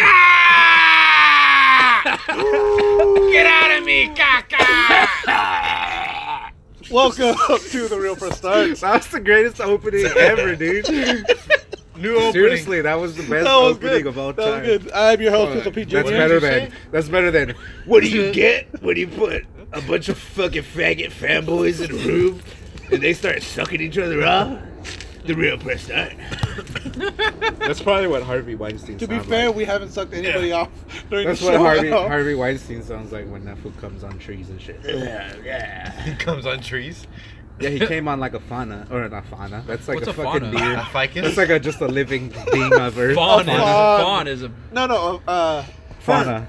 Ah! Get out of me, caca! Welcome to the Real Press Starts. That was the greatest opening ever, dude. New opening. Seriously, that was the best That was opening good. of all That time. good. I'm your host, Fuck. Crystal P. That's Jr. better you than. say? That's better than. What do you get when you put a bunch of fucking faggot fanboys in a room and they start sucking each other off? The real press start. That's probably what Harvey Weinstein. To be sounds fair, like. we haven't sucked anybody off during that's the what show. Harvey at all. Harvey Weinstein sounds like when that fool comes on trees and shit. Yeah, yeah. He comes on trees. Yeah, he came on like a fauna or not fauna. That's like What's a, a fucking fauna? deer. A ficus. That's like a just a living being of Earth. Fawn is, fawn. fawn is a. No, no, uh, Fauna.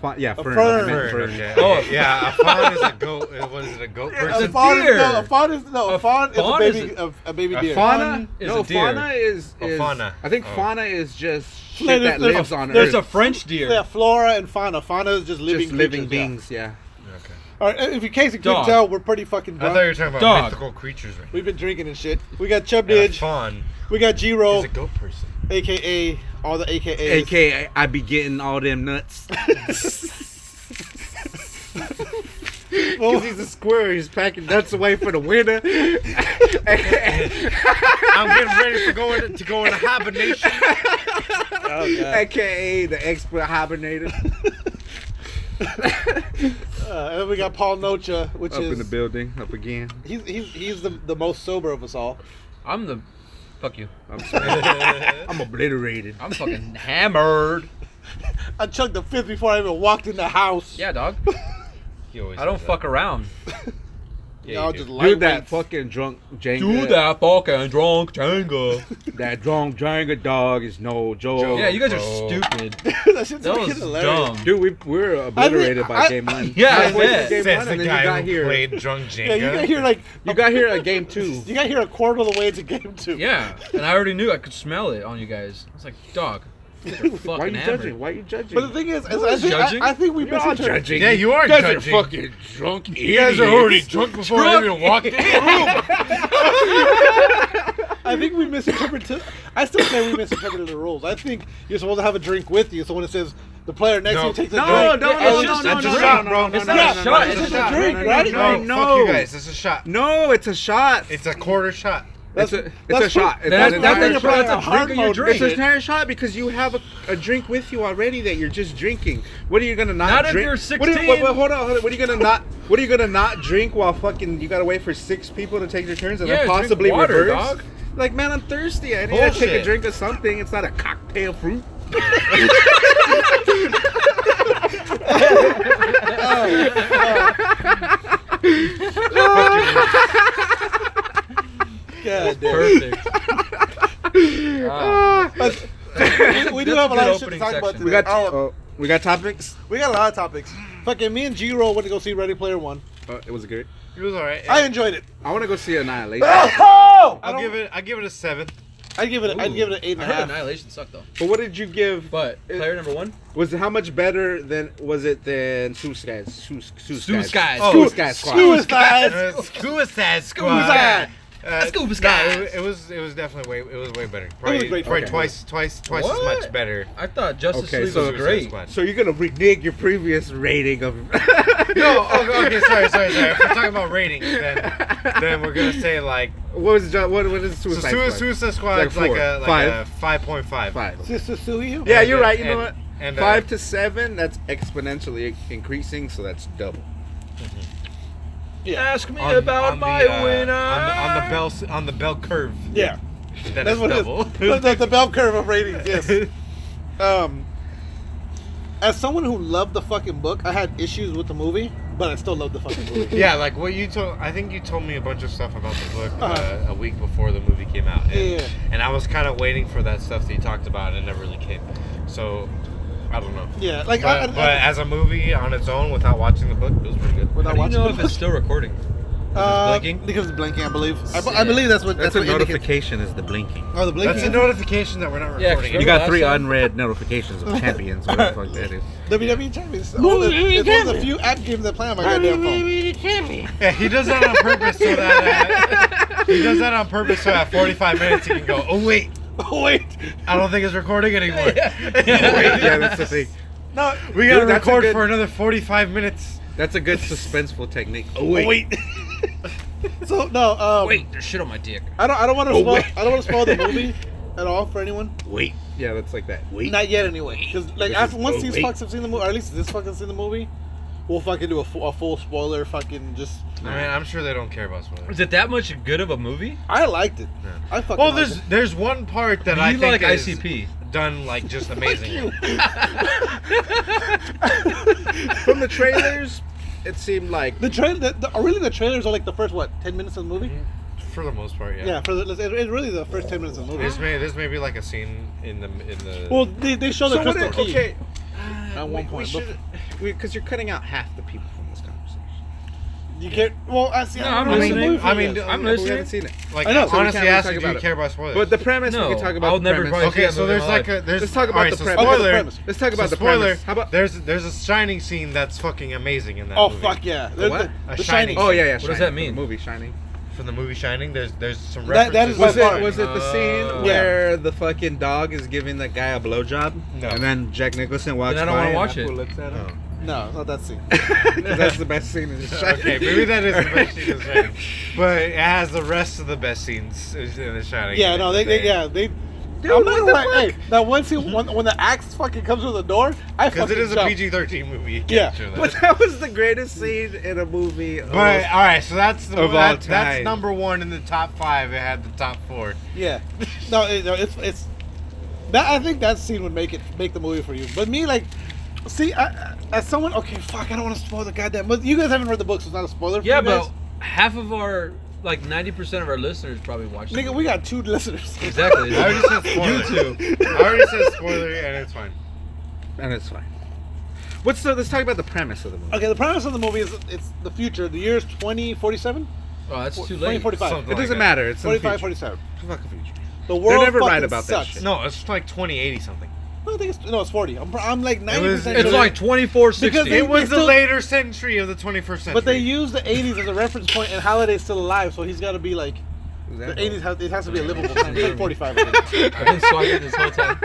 Fa- yeah, A fern. fern. I Fern, fern. okay. Oh. yeah. A fawn is a goat. uh, What is it? A goat a person? fawn deer. Is, no, a fawn is no, a, A fawn, fawn is is a baby, a- a, a baby deer. fawn- Fauna is no, a deer. fauna is, is fauna. I think Oh. fauna is just shit There's- that there's a- lives on There's Earth. There's a French deer. Yeah, flora and fauna. Fauna is just living just living creatures, yeah. beings. Yeah. Okay. All right, if in case you couldn't Dog. tell, we're pretty fucking I thought you were talking about Dog. mythical creatures. Right? We've been drinking and shit. We got Chub And Didge, fawn we got G is Roll, a goat person. Aka all the AKAs. AKA, I be getting all them nuts. Because he's a squirrel, he's packing nuts away for the winter. I'm getting ready to go into to go into hibernation. Oh, God. AKA the expert hibernator. Uh, and then we got Paul Nocha, which Up is in the building, up again. he's he's he's the, the most sober of us all. I'm the. Fuck you. I'm. I'm obliterated. I'm fucking hammered. I chugged the fifth before I even walked in the house. Yeah, dog. He always I don't says fuck around. Yeah, Y'all just do. Dude, that fucking drunk Jenga. Do that fucking drunk Jenga. That drunk Jenga dog is no joke. Yeah, you guys are Bro. stupid. that shit's That fucking was hilarious. dumb. Dude, we we were obliterated by I- game one. Yeah, I Halfway bet. game Says one, the and then you guy got who here. played drunk Jenga. Yeah, you got here like You got here at game two. you got here a quarter of the way to game two. Yeah, and I already knew I could smell it on you guys. I was like, dog, you guys are fucking Why are you hammered. judging? Why are you judging? But the thing is, is I think judging? I, I think we You're all misinterpreted. judging. Yeah, you are You guys are judging. fucking drunk You guys are already drunk before I even walked in the room. I think we misinterpreted. I still say we misinterpreted the rules. I think you're supposed to have a drink with you. So when it says the player next to No. you takes a No, drink, no, Yeah, no, it's no, just no, a no, drink, no, bro. no, It's no, not no, a no, shot, no, it's no, just a no, drink, no, right? No, No, no, fuck you guys. It's a shot. No, it's a shot. It's a quarter shot. It's That's- a, it's that's a shot. what- It's That's- an that's entire a- shot. that's a drink of your drink. It's an entire shot because you have a, a drink with you already that you're just drinking. What are you gonna not, Not if drink? you're What are you- 16. wait, wait, hold on, hold on. What are you gonna not? What are you gonna not drink while fucking? You gotta wait for six people to take their turns and Yeah, then drink possibly water, reverse. dog. Like man, I'm thirsty. I need to take a drink of something. It's not a cocktail fruit. God damn. Perfect. Ah, But- we, we do That's have a a lot of shit to opening talk about section. today. We got oh, we got topics. we got a lot of topics. Fucking me and G Roll went to go see Ready Player One. Oh, it was good. It was alright. I enjoyed it. I want to go see Annihilation. Oh! I I'll don't- give it. I give it a seven. I'd give it. A, I'd give it an eight I and a heard half. Annihilation sucked though. But what did you give? But player number one, Was it how much better than was it than Suicide Su- Suicide Suicide. Oh, Suicide Squad? Suicide. Uh, Suicide Squad. Suicide. Uh, Scuba no, Squad. it, it was it was definitely way it was way better. Probably, great. probably Okay. twice twice twice as much better. I thought Justice Okay, League so- was Suicide great. Squad. So you're gonna renege your previous rating of? No, okay, okay, sorry, sorry, sorry. If we're talking about ratings, then then we're gonna say like What was Jo- what? What is so Suicide Sui- Squad? Suicide Squad's Like like, four. a like Five. a five point five. Five. Sister Suyu. Yeah, you're uh, right. You know and- what? and, uh, Five to seven. That's exponentially increasing, so that's double. Ask me On, about on my the, uh, winner. on the on the bell s- on the bell curve. Yeah. That That's is what double. it is. the, the bell curve of ratings. Yes. Um, as someone who loved the fucking book, I had issues with the movie, but I still loved the fucking movie. Yeah, like what you told. I think you told me a bunch of stuff about the book uh, Uh-huh. a week before the movie came out. And, Yeah. and I was kind of waiting for that stuff that you talked about, and it never really came. So, I don't know. Yeah, like But, I, I, but as a movie on its own, without watching the book, it was pretty good. How without do you watching know the if it's still recording? uh, blinking? because it's blinking, I believe. I, I believe that's what that's, That's, a what indicates- notification. Is the blinking? Oh, the blinking. That's a notification that we're not Yeah, recording. remember You got three time? unread notifications of champions. What the fuck that is? WWE Champions. Oh, it's it's one of the few app games I play on my goddamn phone. champion. Yeah, he does that on purpose so that uh, he does that on purpose so at 45 minutes he can go. Oh wait, wait, I don't think it's recording anymore. Wait, yeah, that's the thing. no. We gotta Dude, that's a record good- for another 45 minutes. That's a good suspenseful technique. Oh wait. so no. Um, Wait, there's shit on my dick. I don't. I don't want to Oh, spoil. wait. I don't want to spoil the movie at all for anyone. Wait. Yeah, that's like that. Wait. Not yet, anyway. Because like This after once oh, these wait. fucks have seen the movie, or at least this fucking seen the movie, we'll fucking do a, fu- a full spoiler. Fucking just. I mean, I'm sure they don't care about spoilers. Is it that much good of a movie? I liked it. Yeah. I fucking. Well, liked there's it. there's one part that Do I you think like is ICP? done like just amazing. From the trailers, it seemed like the trailer. The, the, oh, really, the trailers are like the first what ten minutes of the movie. Mm-hmm. For the most part, yeah. Yeah, for the, it's, it's really the first ten minutes of the movie. This may this may be like a scene in the in the. Well, they, they show the so what crystal it- key. okay. Uh, At one we, point, we but- should because you're cutting out half the people from this conversation. You can't. Well, I see. No, I I'm don't know the listening. movie I mean, yet. I'm listening. We haven't seen it. like I know, so honestly, can't really ask you, do you about it. care about spoilers? But the premise, No, we can talk about I'll the never premise. Okay, so there's like a there's Let's talk about alright, the so premise. The spoiler. premise. Let's talk about so the spoiler. premise. How about there's there's a shining scene that's fucking amazing in that Oh movie. fuck yeah! There's what? The, A the Shining. Shining. Oh yeah, yeah. What does that mean? Movie Shining. From the movie Shining, there's there's some That- that references. Was far- it was it the scene Uh, where the fucking dog is giving the guy a blowjob? No. And then Jack Nicholson walks Then I don't wanna watch it. looks at him. No. No, not that scene. that's the best scene in Shining. Okay, maybe that is the best scene in Shining, but it has the rest of the best scenes in The Shining. Yeah, no, they, they yeah they. Dude, I'm what not the gonna fuck? hey, now once he when, when the axe fucking comes through the door, I because fucking it is a jumped. PG-13 movie. You can't Yeah, show that. But that was the greatest scene in a movie. of- But all right, so that's the Of all that, that's time. number one in the top five. It had the top four. Yeah, no, it, no, it's it's that I think that scene would make it make the movie for you. But me, like, see, I, I- as someone, okay, fuck, I don't want to spoil the goddamn. But you guys haven't read the book, so it's not a spoiler. For Yeah, you guys. but half of our like 90% of our listeners probably watch. the nigga, we got two listeners. exactly. I already said spoiler. You two. I already said spoiler, and it's fine. and it's fine. What's the? Let's talk about the premise of the movie. Okay, the premise of the movie is it's the future. The year is 2047? Oh, that's too late. 2045. Something It like doesn't that. matter. It's in the 45, future. 47. Fuck the future. The world never right fucking about that sucks. shit. No, it's like 2080 something. No, I think it's no, it's 40. I'm, I'm like 90% was- sure. It's like 2460. Because they- It was the still- later century of the 21st century. But they use the 80s as a reference point, and Halliday's still alive, so he's got to be like Who's the 80s. Has, it has to be a livable time. It's 45. I think. I've been swiping this whole time.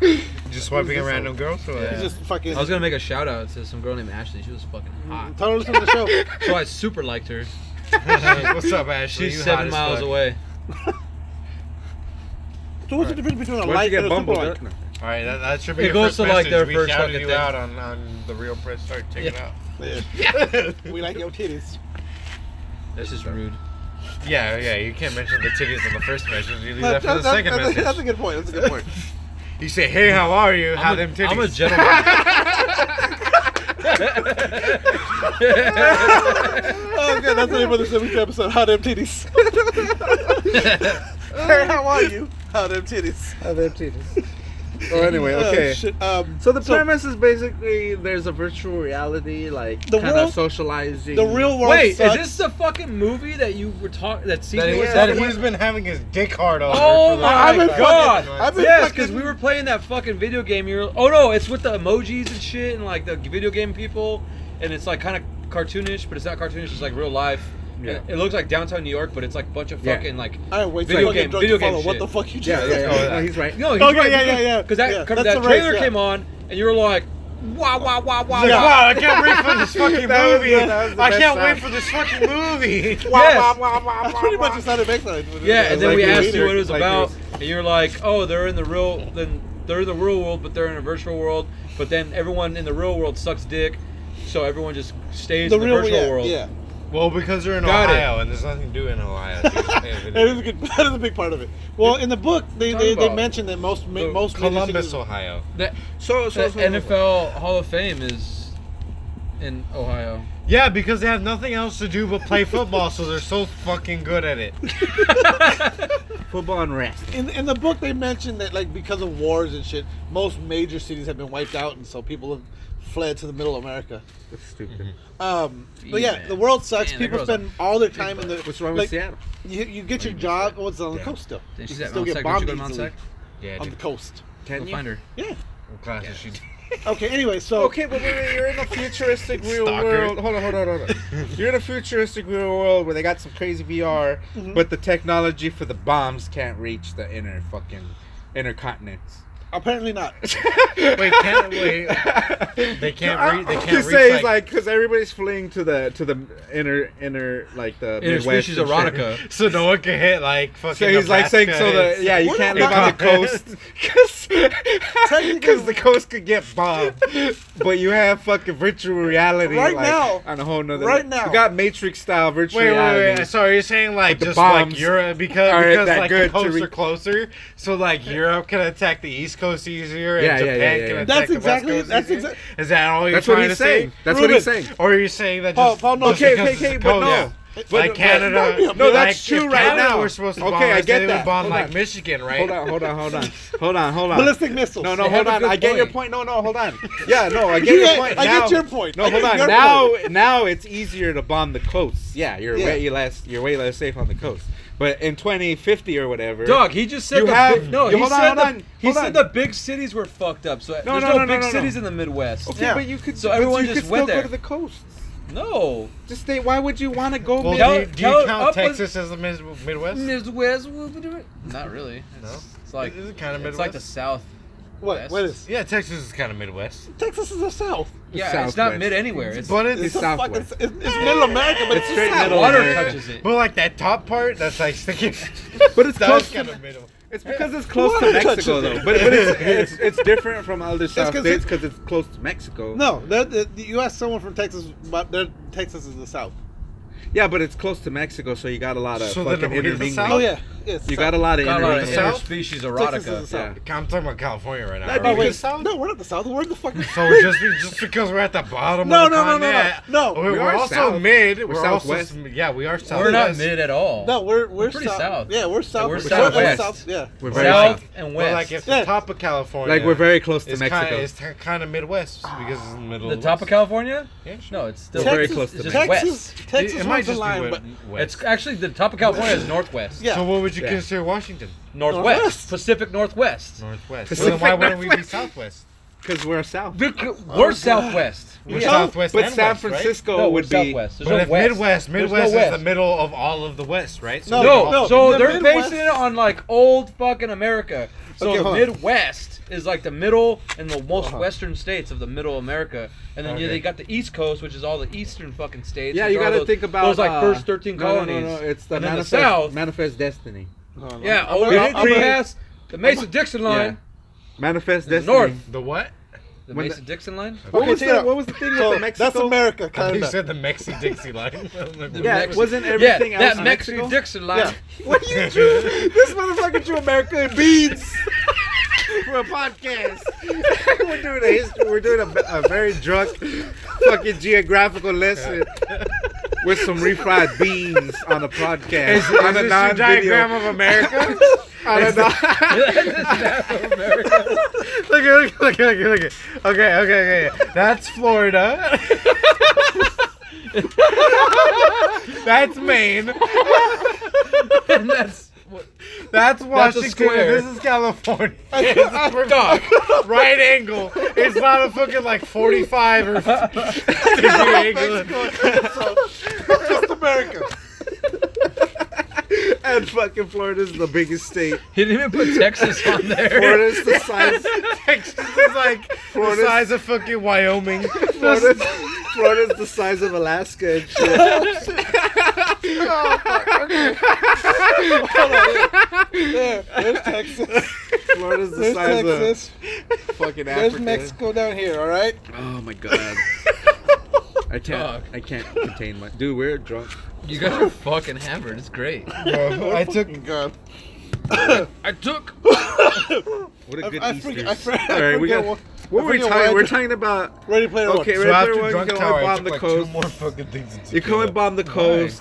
just swiping a Who's this random girl. So Yeah. He's just fucking. I was gonna make a shout out to some girl named Ashley. She was fucking mm-hmm. hot. Tell her to listen to the show. So I super liked her. What's up, Ashley? She's You seven as miles fuck. away. So what's the difference between a Why'd like you and get a super bumbled? like? Up? No. All right, that, that should be It your goes first to, like, message. their we first shouted fucking you thing. out on, on the real press start. Check it Yeah. out. We like your titties. That's just rude. Yeah, yeah. You can't mention the titties on the first message. You leave No, that for the that's- second that's, message. that's a good point. That's a good point. You say, "Hey, how are you? How I'm them a, titties?" I'm a gentleman. oh, good. That's the name of the 70th episode. How them titties. hey, how are you? How them titties. Oh, they're titties. Oh, anyway, Oh, okay. shit. Um, So the premise is basically there's a virtual reality, like The kind of socializing. the real world Wait, sucks. is this the fucking movie that you were talking? That scene that, you he, were Yeah. that talking he's about? been having his dick hard over. Oh my I've God. five I've been Yes, because we were playing that fucking video game. You're, oh no, it's with the emojis and shit, and like the video game people, and it's like kind of cartoonish, but it's not cartoonish. It's like real life. Yeah. It, it looks like downtown New York, but it's like a bunch of Yeah. fucking like. I wait Video fucking game- drunk video to follow game what shit. the fuck you just Yeah, yeah, said. yeah. No, he's right. No, he's Okay, right. yeah, yeah, yeah. Because that, Yeah, come- that's that the race, trailer yeah. came on, and you were like, wow, wow, wow, wow, He's like, wow. wow, I can't wait for this fucking That was movie. that was the I best can't wait sound. for this fucking movie. Yes. That's pretty much just how it makes it. Yeah, and then like we your asked you leader, what it was like about, and you're like, "Oh, they're in the real, then they're in the real world, but they're in a virtual world. But then everyone in the real world sucks dick, so everyone just stays in the virtual yeah, world." Yeah, Well, because they're in Got it. Ohio, and there's nothing to do in Ohio. Just play a that video is a good. That is a big part of it. Well, in the book, they they, they mentioned that most ma- the most Columbus, cities- Ohio. The, So, so, the so NFL Hall of Fame is in Ohio. Yeah, because they have nothing else to do but play football, so they're so fucking good at it. football and rest. In, in the book, they mentioned that like because of wars and shit, most major cities have been wiped out, and so people have fled to the middle of America. That's stupid. Um, but yeah, man. the world sucks. Man, that people girl's spend all their time in the. What's wrong like, with Seattle? You, you get your job. missed What's on the Yeah. coast still? Then You she's can still Mount get SAC. Did you bombed go to Mount easily SAC? Yeah, on the dude. coast. Can Go you? find her. Yeah. What class is she? Okay. Anyway, so Okay, but wait, wait, you're in a futuristic real Stalker. world. Hold on, hold on, hold on. You're in a futuristic real world where they got some crazy VR, Mhm. but the technology for the bombs can't reach the inner fucking inner continents. Apparently not. Wait, can't wait. They can't reach. They can't just reach. saying, like, like, because everybody's fleeing to the to the inner inner like the Midwest Interspecies and shit. erotica. so no one can hit like fucking. So he's like saying, so the yeah, you We're can't live on the coast because the coast could get bombed, but you have fucking virtual reality Right like, now. on a whole nother. Right now. you got Matrix style virtual Wait, wait, reality. wait. So you're saying like the just like Europe because because that like the good to coasts re- are closer, so like Europe can attack the East Coast easier, and Yeah, yeah, Japan yeah, yeah, can attack That's the exactly- West Coast that's easier? exa- Is that all you're That's what trying he's to saying. say? That's what he's saying. Or are you saying that Paul, just, Paul, no, just okay, okay, okay, but coast? no. But- like Canada, but- No, that's like, true right Canada now. We're supposed to Okay, bomb I us, get they that. would bomb Hold like on. Michigan, right? Hold on, hold on, hold on, hold on, hold on. ballistic missiles. No, no, They hold on. good I get your point. point. No, no, hold on. Yeah, no, I get Yeah, your point. I now, get your point. No, hold on. Now, point. now it's easier to bomb the coasts. Yeah, you're Yeah. way less. You're way less safe on the coast. But in 2050 or whatever, Dog, he just said You the have- big, no. you- he hold on, said hold the, on, he hold said on. the big cities were fucked up. So No, there's no, no, no, no, big no, no. cities in the Midwest. Okay, Yeah. but you could. So but everyone you just could went still there. go to the coast. No. Just stay. Why would you want to go? Well, mid- do you, do you count up Texas as the Mid- Midwest? Midwest. Not really. It's, No? it's like Is it kinda It's like the South. What? What is? Yeah, Texas is kind of Midwest. Texas is the South. Yeah, it's Southwest. not mid anywhere. It's But it's, It's a fucking- Southwest. It's, it's middle America, but It's it's, straight South. middle water America. touches it. but like that top part, that's like sticking. But it's that's close kind of middle. It's because it's close Water to Mexico, touches though. it. But, but it's, it's it's different from other South 'cause states because it's close to Mexico. No, that, that, you ask someone from Texas, but their Texas is the South. Yeah, but it's close to Mexico, so you got a lot of So then fucking we're in the intermingling. South? Oh yeah, yes. You got a lot of Got a lot of intermingling. South? interspecies Texas is the erotica. South. I'm talking about California right now. That'd Are we Oh in wait, South? no, we're not the South. We're in the fucking. So just just because we're at the bottom No, of the no, no, no, no. continent, No. Oh, we're, We we're are also south. mid. We're We're, also southwest. s- yeah, we are southwest. We're not mid at all. No, we're we're, pretty south. south. Yeah, we're south. we're we're southwest. South. Yeah. We're very South south. and But west. like if Yeah. the top of California, Like we're very close to it's Mexico. kind of it's kind of Midwest because it's in the middle. the of top of California? Yeah, sure. No, it's still We're very close to it's. Texas, west. Texas it might just line, be but west. It's actually the top of California is northwest. yeah. So what would you Yeah. consider Washington? Northwest. Northwest. Pacific Northwest. Northwest. Pacific Well, then why wouldn't we be Northwest. Southwest? Because we're south. We're oh, God. southwest. We're Yeah. Southwest But and San West, right? Francisco No, we're would be. southwest. There's But no if west. Midwest, There's Midwest no is the west. middle of all of the West, right? No, No, no, so the they're Midwest- basing it on like old fucking America. So Okay, the hold on. Midwest is like the middle and the most Uh-huh. western states of the middle America, and then you, Okay. they got the East Coast, which is all the eastern fucking states. Yeah, you got to think about those like uh, first thirteen no, no, colonies. No, no, it's the and then the manifest, South. manifest destiny. Hold on, Yeah, I'm- over I'm- up I'm- past the Mason Dixon line. Manifest The destiny. north. The what? The When the- Mason Dixon line. What was check the, what was the thing So, with the Mexico? that's America, You kind of. said the Mexi Dixie line. Yeah, Mexi- wasn't everything yeah, else that Mexico? Mexican Dixon line. Yeah. What you drew? this motherfucker drew America in beads for a podcast. we're doing a history. We're doing a, a very drunk, fucking geographical lesson with some refried beans on a podcast Is, is on a this your non-video. diagram of America? on a non- America. look at look at look at look at. Okay, okay, okay. That's Florida. That's Maine. and that's That's Washington. square. and This is California. It's a perfect right angle. It's not a fucking like 45 or 50 degree angle. Just America. and fucking Florida's the biggest state. he didn't even put Texas on there. Florida's the size. Texas is like the Florida's- size of fucking Wyoming. Florida's, Florida's the size of Alaska and shit. There, there's Texas. Florida's the There's size Texas. of fucking There's Africa. Mexico down here. All right. Oh my god. I can't. Dog. I can't contain my. Dude, we're drunk. You guys are fucking hammered. It's great. Bro, I took God. I took. What a I- good I Easter. forget- I forget- All right, we got. what- What were we talking? what I We're talking about. Ready Player One. Okay, so Red after Player One, Drunk you can Tower, only I bomb took the like coast. two more fucking things. You can only bomb the coast.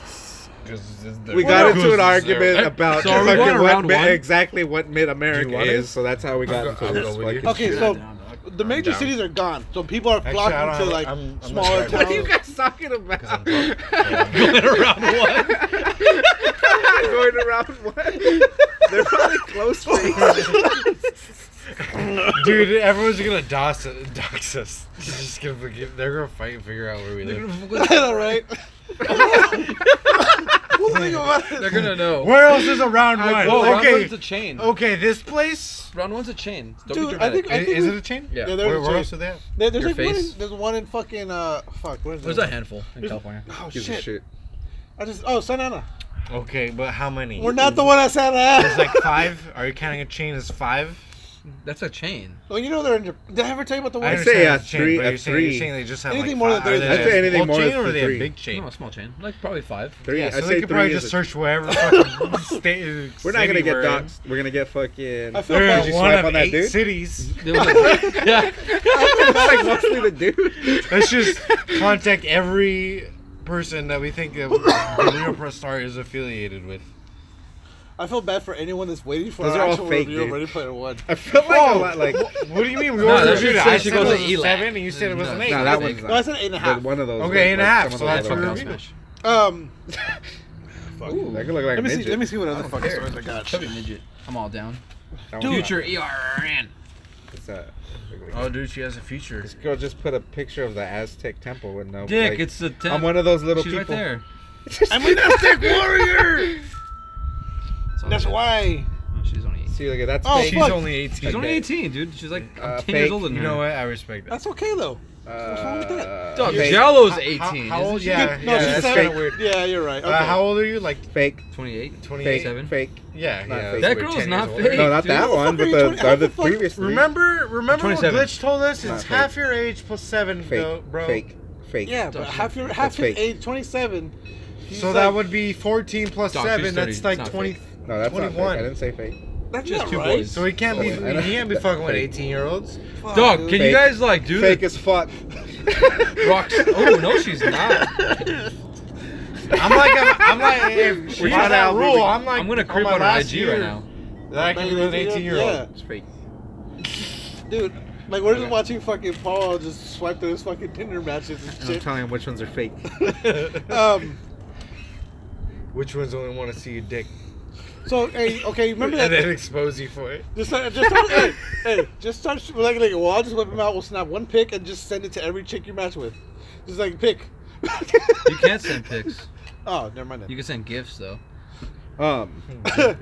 We We got into an Hey, argument about so fucking going what around exactly what mid America want it? is. So that's how we got I'll into go- I'll this. go fucking Okay, shit. so the major cities are gone, so people are flocking I don't to like I'm- I'm smaller towns. What are you guys talking about? I'm. Yeah. Going around one. Going around what? They're probably close range. Dude, everyone's gonna dox, dox us. They're just gonna forget. They're gonna fight and figure out where we live. I know, right? Well, think about it. They're gonna know. Where else is a round one? Well, round okay, one's a chain. okay, this place. Round one's a chain. Don't Dude, be I dramatic. think- I i- think is we- it a chain? yeah. Yeah, there's Where, a where chain. else are they? at? There- there's Your like one in, there's one in fucking uh fuck where's There's that? a handful in California. Oh Gives a shit. shit. I just oh Santa Ana. Okay, but how many? We're not the one at Santa There's like five. Are you counting a chain as five? That's a chain. well, you know they're in. Jap- Did I ever tell you about the I one? I'd say understand a it's chain, three- but a you're saying, you're three. saying they just have Anything like more than five. three Are they I'd just say anything full more chain than or are they a three. big chain? No, a small chain. Like probably five. Three. Yeah, I so say they could three probably is just a- search wherever fucking state. We're not gonna city get we're in. doxxed. We're gonna get fucking. I feel They're. Did you one swipe of on that eight dude? cities. There was a- yeah. like mostly the dude. Let's just contact every person that we think that the Real Press Star is affiliated with. I feel bad for anyone that's waiting for Those our are all actual fake, review of dude. Ready Player One. I feel like a lot like. What do you mean? We No, already that reviewed should it. say I she said goes it to was a ELAC. seven, and you said it was No, an eight. No, that one's No, I said eight and a the- half. one of those. Okay, eight and a half, so that's other for ones. review. Um, That could look like let me see. Let me see what other fucking care. stories I got. Chubby midget. I'm all down. That Future ERN. not- it's a- Oh, dude, she has a future. This girl just put a picture of the Aztec temple with no. Dick, like, it's the. Ten- I'm one of those little She's people. right there. I'm an Aztec warrior. It's That's good. why. She's only 18. See, look at that's Oh, fake. She's fuck. only 18. She's only 18, dude. She's like I'm Uh, 10 years fake. older than You her. know what? I respect that. That's okay though. What's wrong with that? Uh, Dog, fake. Jello's 18. how- how isn't old- she? yeah. no, she's that's seven. fake. weird. Yeah, you're right. Okay. Uh, how old are you? Like Fake. 28. 28. Seven. Fake. Yeah, Not yeah. fake. That we're girl's 10 not years older. fake. No, not dude. that What the one, fuck are but you the, twenty- how other the fuck- previous three. Remember, remember what 27. Glitch told us? Not It's fake. half your age plus seven, Fake. though, bro. Fake. Fake. Yeah, but Dog, half your half your fake. age, 27. he's So like- that would be 14 plus Dog, she's 7. 30. That's It's like not 20. fake. No, that's not fake. 21. I didn't say fake. That's Just not two right. boys. So he can't be. Oh, I know. He can't be fucking with 18 year olds. Fuck, Dog, dude. can you Fake. guys like do Fake the as fuck. rocks? Oh no, she's not. I'm like, I'm, I'm like, if she We're has trying that out, rule, baby. I'm like, I'm gonna on creep my on her last IG year right now. That I can be with an 18 year Yeah. old. It's fake. Dude, like we're just watching fucking Paul just swipe through his fucking Tinder matches and And I'm shit. telling him which ones are fake. um, Which ones only want to see your dick? So hey, okay, remember that? and then that? expose you for it. Just start, just start, hey, hey, just start like, like, well, I'll just whip him out. We'll snap one pic and just send it to every chick you match with. Just like pick. You can't send pics. Oh, never mind. You can send gifts though. Um, So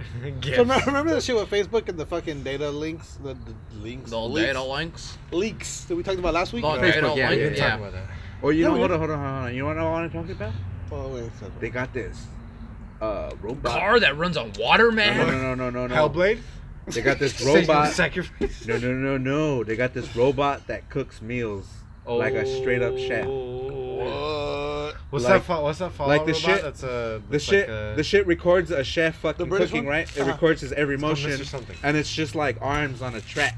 remember, remember that shit with Facebook and the fucking data links, the, the links, The leaks, data links. leaks that we talked about last week. The Facebook, data yeah, We didn't Yeah. talk about that. oh, you Yeah, know, we hold on, hold on, hold on. You want to know what I want to talk about? Oh wait, sorry. They got this. Uh, robot. Car that runs on water, man. no, no, no, no, no. Hellblade? They got this robot. Sacrifice. No, no, no, no. They got this robot that cooks meals like a straight up chef. What? What's Like- that? Fa- what's that? Fallout like the robot? shit- That's a. The shit, Like a, the shit records a chef fucking cooking, one? right? It Uh-huh. records his every motion, Mr. And it's just like arms on a track.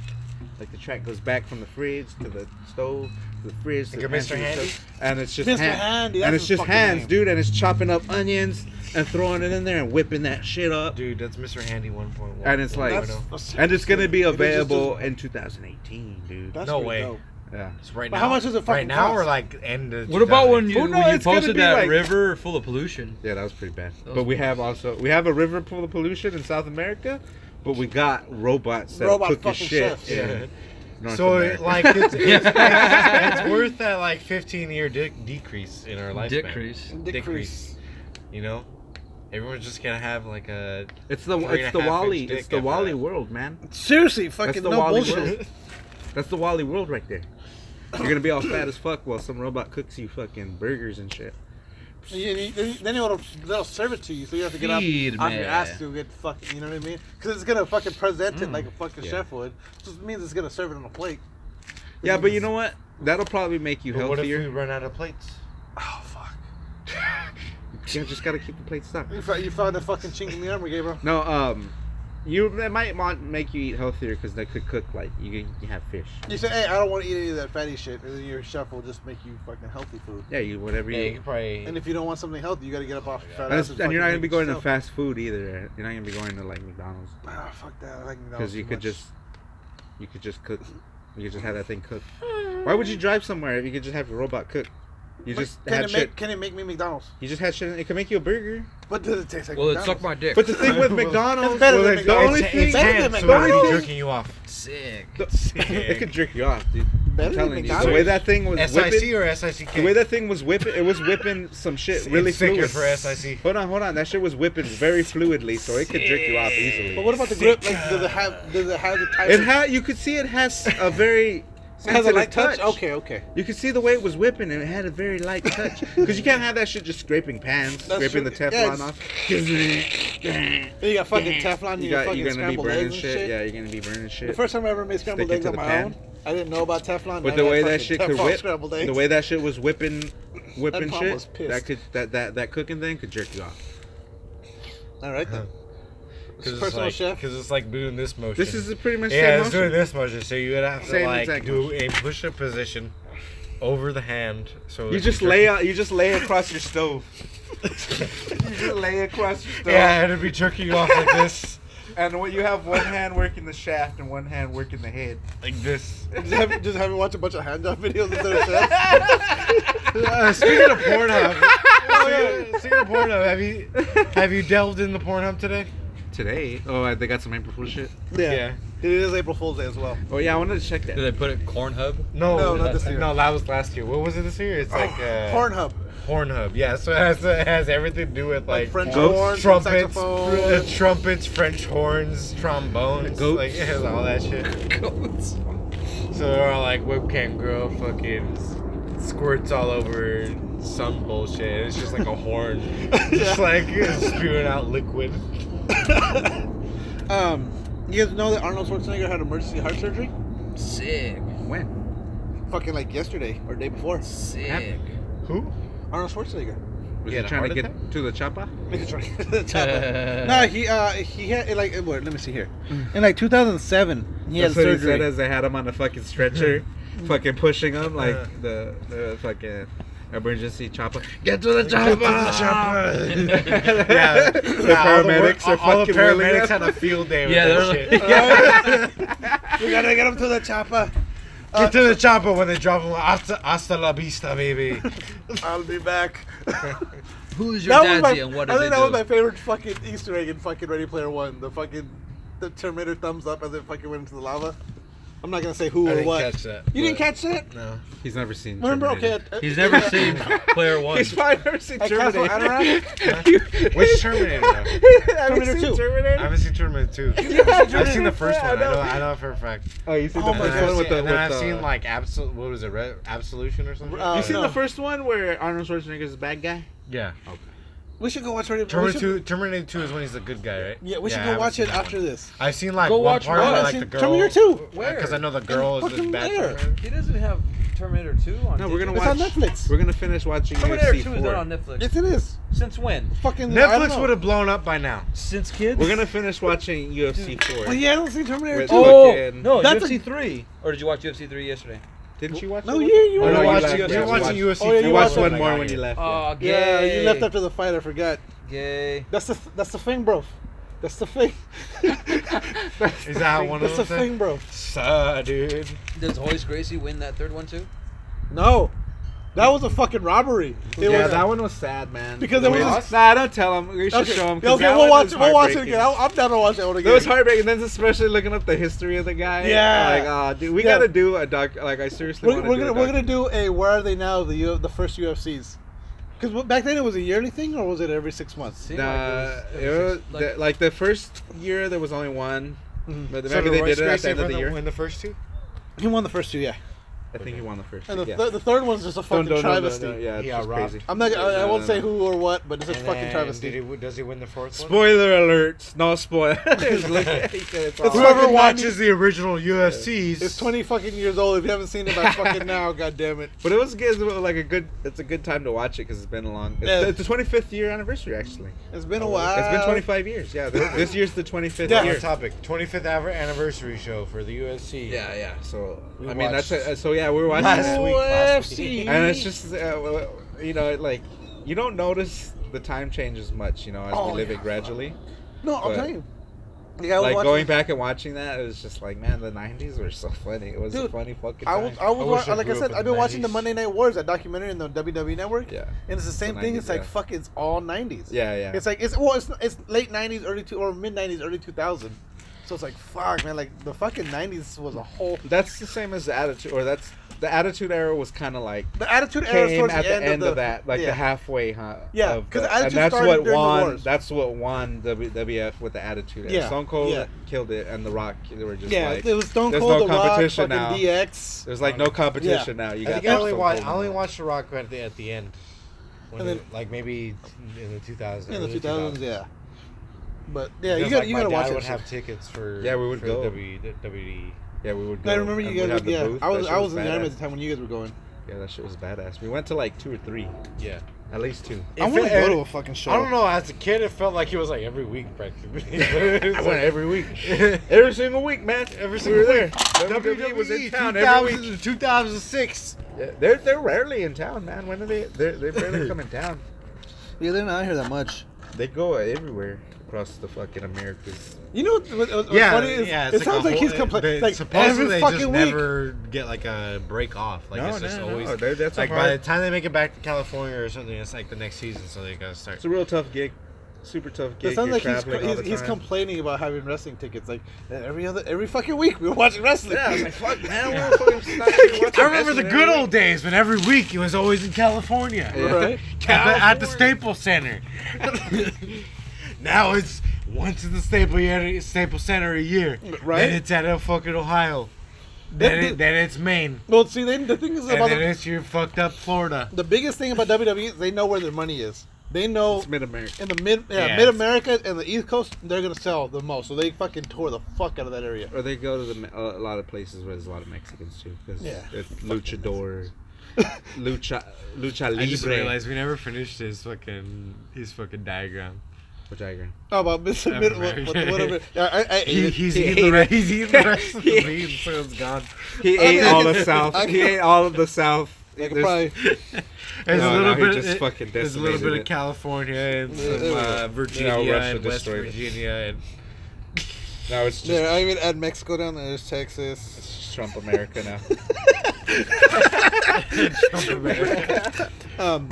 Like the track goes back from the fridge to the stove, to the fridge, Like Mr. and Handy? stuff. and it's just Mr. hand- Handy, and it's just hands, name. dude, and it's chopping up onions and throwing it in there and whipping that shit up, Dude, that's Mr. Handy 1.1. And it's like- That's, no, that's- and it's gonna be It is just- available in 2018, dude. That's No way. dope. Yeah, It's right But now. how much does it Right now cost? or like end of What about when you, Well, no, when you posted that like- river full of pollution? yeah, that was pretty bad. Was But we have also we have a river full of pollution in South America, but we got robots that Robot cook your shit. chefs. in North So America. like it's, it's, it's worth that like 15 year de- decrease in our lifespan. Decrease. Decrease. You know, everyone's just gonna have like a. It's the it's the uh, WALL-E it's the WALL-E that. world, man. Seriously, fucking the no WALL-E bullshit. world. That's the WALL-E world right there. You're gonna be all fat as fuck while some robot cooks you fucking burgers and shit. You- you- Then then it'll, they'll serve it to you, so you have to get up Feed off me. your ass to get fucking. You know what I mean? Because it's gonna fucking present it Mm. like a fucking Yeah. chef would. Just means it's gonna serve it on a plate. Yeah, but you know what? That'll probably make you But what if we run out of plates? Oh fuck! You just gotta keep the plate stocked. You, found, you found the fucking chink in the armor, Gabriel. No, um, you it might want make you eat healthier because they could cook like you you have fish. You say, hey, I don't want to eat any of that fatty shit, and then your chef will just make you fucking healthy food. Yeah, you whatever Yeah, you you. could probably. And if you don't want something healthy, you gotta get up off your fat And, ass. it's- and you're not gonna be make going to fast food either. You're not gonna be going to like McDonald's Ah, fuck that. I like because you too could much. just you could just cook. You could just have that thing cooked. Why would you drive somewhere if you could just have a robot cook? You just can had it shit. make can it make me McDonald's? You just had shit. It can make you a burger. But does it taste like Well, it sucked my dick. But the thing with McDonald's, It's better well, than like, the McDonald's. only It's, thing, it's better hand, than so it would be jerking you off. sick. it could jerk you off, dude. I'm than telling you, the McDonald's. way that thing was SIC whipping, or SICK? the way that thing was whipping, it was whipping some shit It's really thicker fluid. for SIC. Hold on, hold on. That shit was whipping very fluidly, so it could jerk you off easily. But what about the grip? Like, does it have does it have the type? It of, had, you could see it has a very it has a sensitive light touch. Okay, okay. You could see the way it was whipping, and it had a very light touch. Because you can't have that shit just scraping pans, That's scraping true. the Teflon Yeah, off. You got fucking Teflon in You your got, fucking you're gonna be burning shit. shit. Yeah, you're gonna be burning shit. The first time I ever made scrambled Stick eggs to on my pan. own, I didn't know about Teflon. But the way that shit could whip, the way that shit was whipping, whipping That shit, was that could that, that that cooking thing could jerk you off. All right then. Because it's, Personal like, chef. 'cause it's like doing this motion. This is pretty much yeah, same it's doing this motion. So you would have to Same like exact do motion. a push-up position over the hand. So You just lay jerk- out. You just lay across your stove. you just lay across your stove. Yeah, it'd be jerking you off like this, And when you have one hand working the shaft and one hand working the head. like this. Just have, just have you watch a bunch of hand job videos instead of chefs. Uh, speaking of Pornhub, speaking, speaking of Pornhub, have you have you delved in the Pornhub today? Today? Oh, they got some April Fool shit. Yeah. It is April Fool's Day as well. Oh yeah, I wanted to check that. Did they put it corn hub? No, No, not this year. No, that was last year. What was it this year? It's like uh, Hornhub. Hornhub. Yeah, so it has, it has everything to do with Like like, French Goats, horns, trumpets, saxophone. uh, trumpets, French horns, trombones, Goats. like it has all that shit. Goats. So they're all like webcam girl, fucking squirts all over some bullshit. It's just like a horn, just like spewing out liquid. um, you guys know that Arnold Schwarzenegger had emergency heart surgery? Sick. When? Fucking like yesterday or day before. Sick. Who? Arnold Schwarzenegger. Was He he, had a trying to heart get attack? to the chopper? He's right. no, he uh he had like what? Let me see here. In like 2007, he That's had what he surgery. said as they had him on a fucking stretcher, fucking pushing him like Uh. the, the fucking emergency chopper. Get to the chopper! yeah, the all paramedics wor- are all, all the paramedics had a field day with Yeah, that shit. we gotta get him to the chopper. Get to the uh, chopper when they drop him. Hasta, hasta la vista, baby. I'll be back. Who is your That was my, daddy and what I think that was my favorite fucking Easter egg in fucking Ready Player One. The fucking the Terminator thumbs up as it fucking went into the lava. I'm not gonna say who I or didn't what. catch that. you didn't but- catch that? No. He's never seen. Remember? Okay. Terminator. uh, He's never uh, seen Player One. He's probably never seen At Castle Terminator. Anorak? Which Terminator? though? Terminator seen 2. I Terminator? haven't seen Terminator 2. I've seen the first Yeah, one. I know. know. I know for a fact. Oh, you seen Oh the my first then one I've with seen, the and with I've the- seen like Absol. What was it? Re- Absolution or something? Uh, You seen no. the first one where Arnold Schwarzenegger's a bad guy? yeah. We should go watch Ready. we Terminator should- 2, Terminator 2 is when he's the good guy, right? Yeah, we should I go haven't watch seen it that after one. this. I've seen like Go one watch part what? where I've like seen the girl. Terminator 2. Where? Because I know the girl is the fucking bad there. Terminator. He doesn't have Terminator 2 on No, we're gonna It's watch. on Netflix. We're gonna finish watching Terminator UFC 2 is not 4. on Netflix. Yes, it is. Since when? Fucking I don't Netflix know. would have blown up by now. Since kids? We're gonna finish watching UFC 4. Well, yeah, I don't see Terminator With- 2. Oh fucking- no, That's UFC 3. Or did you watch UFC 3 yesterday? Didn't you watch? No, it? you you Oh, were no, You're you watching. left. you're you watching watched- UFC. Oh, yeah, You you watched watched one it. more when you left. Oh, yeah. Oh, gay. Yeah, you left after the fight. I forgot. Gay. That's the that's the thing, bro. That's the thing. Is that one of That's the them? thing, bro. Suh, dude. Does Royce Gracie win that third one too? No, that was a fucking robbery. It yeah, was, that one was sad, man. Because it was way- this- Nah, don't tell him. We should Okay, show him. okay, we'll watch it. We'll watch it again. I'm, I'm down to watch that one again. That was heartbreaking. Then especially looking up the history of the guy. Yeah. Like, oh, dude, we Yeah. gotta do a doc. Like, I seriously We're, we're do gonna a we're gonna do a where are they now the U, the first UFCs. Because back then it was a yearly thing, or was it every six months? Seemed Nah, like it it was, was like- the, like the first year there was only one, Mhm. but So maybe did they Royce did it at the end of the win year. Win the first two. He won the first two, yeah. I think he won the first. And the, yeah. th- the third one's just a fucking Don't- don't- no, no, travesty. no, Yeah, it's Yeah, just Rob. crazy. I'm not. I, I won't say who or what, but it's just And fucking then travesty. Did he, does he win the fourth one? Spoiler alerts. No spoilers. Look at- it's Whoever fucking watches the original UFCs. It's 20 fucking years old. If you haven't seen it by fucking now, god damn it. But it was good. Like a good. It's a good time to watch it because it's been a long. It's, Yeah. it's the 25th year anniversary actually. It's been a while. It's been 25 years. Yeah, this, this year's the 25th Yeah. year. Topic: 25th anniversary show for the UFC. Yeah, yeah. So We I mean, that's watched a, so. Yeah, we're watching last it. week, last UFC. and it's just uh, you know like you don't notice the time changes much. You know, as Oh, we live yeah. it gradually. No, I'm but- telling you. Yeah, like watching- going back and watching that, it was just like, man, the '90s were so funny. It was a funny fucking I time. was, I was, I wa- I like I grew said, I've been the watching the Monday Night Wars, that documentary in the WWE Network, yeah, and it's the same The thing. 90s, It's like yeah. fuck, it's all '90s. yeah, yeah. It's like it's well, it's it's late '90s, early two or mid '90s, early 2000. So it's like fuck, man. Like the fucking '90s was a whole. that's the same as the attitude, or that's the attitude era was kind of like The Attitude Era came at the end, of, that, like yeah. the halfway, huh? Yeah, of 'cause the- the Attitude and that's started what during the won. wars. That's what won WWF with the attitude. Era. Yeah, Stone Cold yeah. killed it, and The Rock. They were just Yeah, like, it was Stone Cold, no The Rock, competition fucking now. DX. there's like no competition now. You I got think I only Stone watched. I only watched The Rock at the at the end. When And then- it- like maybe in the 2000s. in the early 2000s, yeah. But yeah, you Because, got like, you my got to dad watch would have tickets for. Yeah, we would for go. The w, WWE. Yeah, we would. Go. I remember you and we'd guys. have Yeah, booth. I was I was in the army at the time when you guys were going. Yeah, that shit was badass. We went to like two or three, Yeah. at least two. I If want to go to a fucking show. I don't know. As a kid, it felt like it was like every week practically. I went every week, every single week, man. Every we single were week. there. WWE was in town every week. 2000, 2006. Yeah, they're they're rarely in town, man. When are they? They're they barely come in town. Yeah, they're not here that much. They go everywhere across the fucking Americas. You know what, what, what's Yeah, funny is yeah. it It's sounds a like he's complaining. they- Like supposedly every they fucking just week. never get like a break off. Like No, it's just no, no, always oh, they- that's a like by the time they make it back to California or something, it's like the next season, so they gotta start. It's a real tough gig, super tough gig. It sounds like he's he's, he's complaining about having wrestling tickets. Like every other every fucking week we were watching wrestling. Yeah, I was like, fuck, man, we're fucking not even watching I remember the good old days when every week he was always in California. Yeah. Right. At the, at the Staples Center. now it's once in the Staples Staples Center a year. Right. Then it's at uh, fucking Ohio. Then, That- it, then it's Maine. Well, see, then the thing is And about then the, it's your fucked up Florida. the biggest thing about WWE is they know where their money is. They know It's mid America. in the mid yeah, Yeah, mid America and the East Coast they're gonna sell the most. So they fucking tore the fuck out of that area. Or they go to the a lot of places where there's a lot of Mexicans too, because Yeah. it's luchador, lucha, lucha libre. I just realized we never finished his fucking his fucking diagram. Which diagram? Oh, about mid, Of mid, America. what- whatever. Yeah, I, I He, he's, He eating the re- he's eating the rest of the He- beans, so it's gone. He I ate mean- all the South. I He ate all of the South. I could There's- probably There's No, a little no, bit. just it- fucking there's a little bit it. of California and some uh, Virginia Yeah, Russia and West destroyed it. Virginia and No, it's just there. I even add Mexico down there. There's Texas. it's just Trump America now. Um,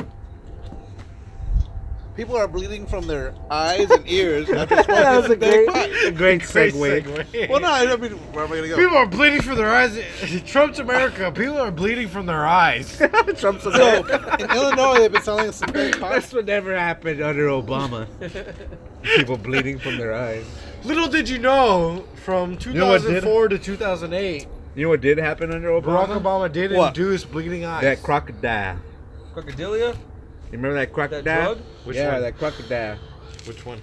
people are bleeding from their eyes and ears after smoking big pot. a great segue. Well, no, I mean, where am I gonna go? People are bleeding from their eyes. Trump's America. People are bleeding from their eyes. Trump's America. so America. in Illinois, they've been selling some big pot. That's what never happened under Obama. People bleeding from their eyes. Little did you know, from know what did? 2004 to 2008, You know what did happen under Barack Obama? Obama did What? induce bleeding eyes. That crocodile. Crocodilia? You remember that crocodile? drug? Which yeah, one? that crocodile. Which one?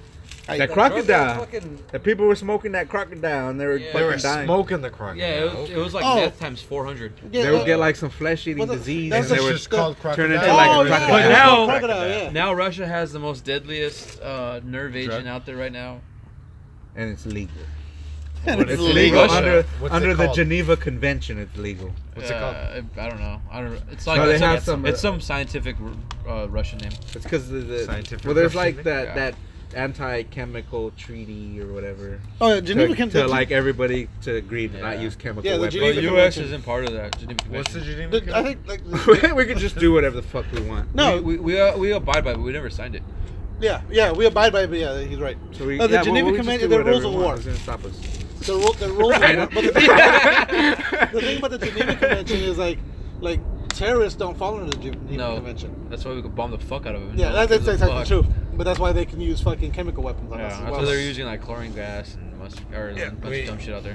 I- that Drug, that crocodile. fucking- The people were smoking that crocodile and they were Yeah. They were dying. smoking the crocodile. Yeah, it was, it was like Oh. meth times 400. Yeah, They would uh, get like some flesh-eating well, disease, that's and they the- would just called turn crocodile. into like oh, a yeah, crocodile. But now- crocodile, yeah. Now Russia has the most deadliest uh, nerve agent Drug? out there right now. and it's legal. And it's It's it? legal Russia. under What's it under the called? Geneva Convention. It's legal. What's it called? Uh, I don't know. I don't. It's like No, they it's, have like- some, it's uh, some scientific uh, Russian name. It's because the, the Scientific well, there's Russian like that Yeah. that anti-chemical treaty or whatever. Oh, yeah, Geneva to, can to like everybody to agree to not Yeah. use chemical Yeah, the weapons. Geneva But the U.S. Convention. isn't part of that Geneva What's the Convention. Geneva? I think like we can just do whatever the fuck we want. no, we we, uh, we abide by it, but we never signed it. yeah, yeah, we abide by it. But yeah, he's right. So we, Uh, the yeah, well, Geneva we just Convention, the rules of war. Who's gonna stop us? The, rule, the rules. Right. but the, thing, the thing about the Geneva Convention is like, like terrorists don't fall under the Geneva No. Convention. That's why we could bomb the fuck out of them. Yeah, No that, that's exactly true. But that's why they can use fucking chemical weapons on Yeah, us. as that's well. why they're using like chlorine gas and mustard or Yeah, a bunch wait. of dumb shit out there.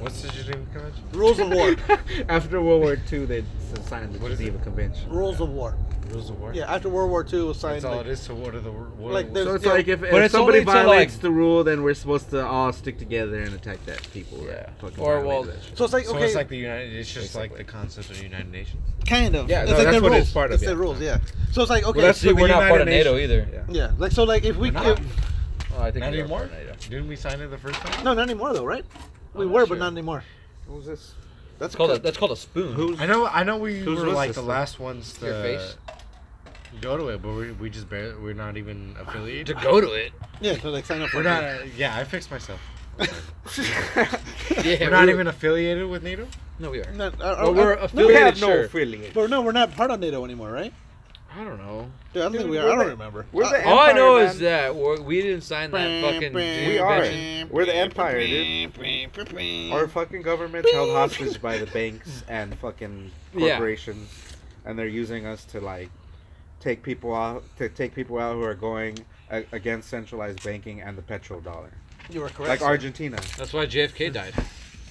What's the Geneva Convention? Rules of war. After World War II, they signed the What is Geneva Convention. Rules of war. Rules of war. Yeah, after World War II was signed. That's all like- it is. So what are the what Like, So it's Yeah. like if, if it's somebody only violates like- the rule, then we're supposed to all stick together and attack that people. Yeah. fucking Or, violated well, that. So it's like so okay, it's like the United. It's just like the concept of the United Nations. kind of. Yeah, it's no, like that's their what rules. it's part of, It's yeah. their rules, yeah. So it's like okay, Well, that's See, the we're not part of NATO either. Yeah. yeah. Like so, like if we, We're not? if, Oh, I think Not anymore. part of NATO. Didn't we sign it the first time? no, not anymore though, right? Oh, we were, but not anymore. What was this? That's called a, that's called a spoon. Who's I know. I know. We Whose were was like the then? last ones to Your face? Go to it, but we, we just barely. We're not even affiliated. to go to it? yeah, so like sign up We're it. not. Uh, yeah, I fixed myself. Yeah, We're not even affiliated with NATO. No, we are. No, uh, Well, uh, we're uh, We affiliated. have no sure. affiliate. But no, we're not part of NATO anymore, right? I don't know. Yeah, I don't think Dude, we are. we're I don't the- remember. we're the All I know man. is that we're, we didn't sign that fucking. We are. convention. We're the empire, dude. Our fucking government's held hostage by the banks and fucking Yeah. corporations, and they're using us to like take people out to take people out who are going a- against centralized banking and the petrodollar, You were correct. like sir. Argentina. That's why JFK died.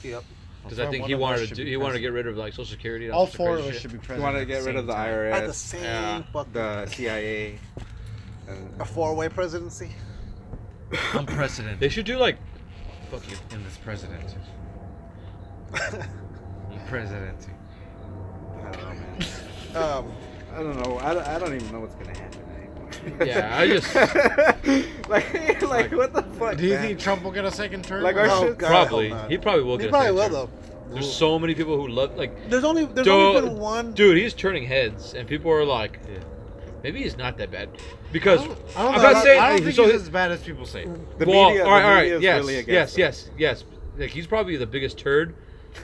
Yep. Because I think one he of us wanted to should do. be He wanted to get rid of like Social Security. and All some four of us shit. should be You president. want to at get rid same of the time. IRS, At the same Yeah. fucking the CIA, and a four-way presidency. I'm president They should do like. Fuck you. in this presidency. presidency. I don't know, man. Um, I don't know. I don't, I don't even know what's gonna happen anymore. Yeah, I just- like, like, what the fuck? Do you man? think Trump will get a second term? Like our no? Shit- God, I hope Probably. He probably will he get. a probably second will term. though. There's so many people who love like. There's only there's only been one. Dude, he's turning heads, and people are like, maybe he's not that bad. Because I don't, I'm know, not I don't- saying I don't think so he's as bad as people say. The well, media, all right, the all media right, is yes, really yes, against yes, him. yes, Like he's probably the biggest turd,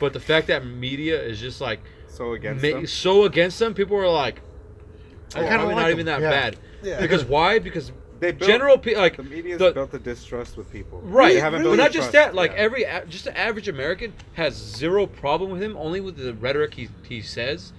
but the fact that media is just like So against ma- them. so against them, people are like, I oh, kinda like not him. even that Yeah. bad. Yeah. Because why? Because They built, general pe- like the media's the- built a distrust with people. Right, They haven't but built not a just trust. that. Like Yeah. every a- just the average American has zero problem with him, only with the rhetoric he he says,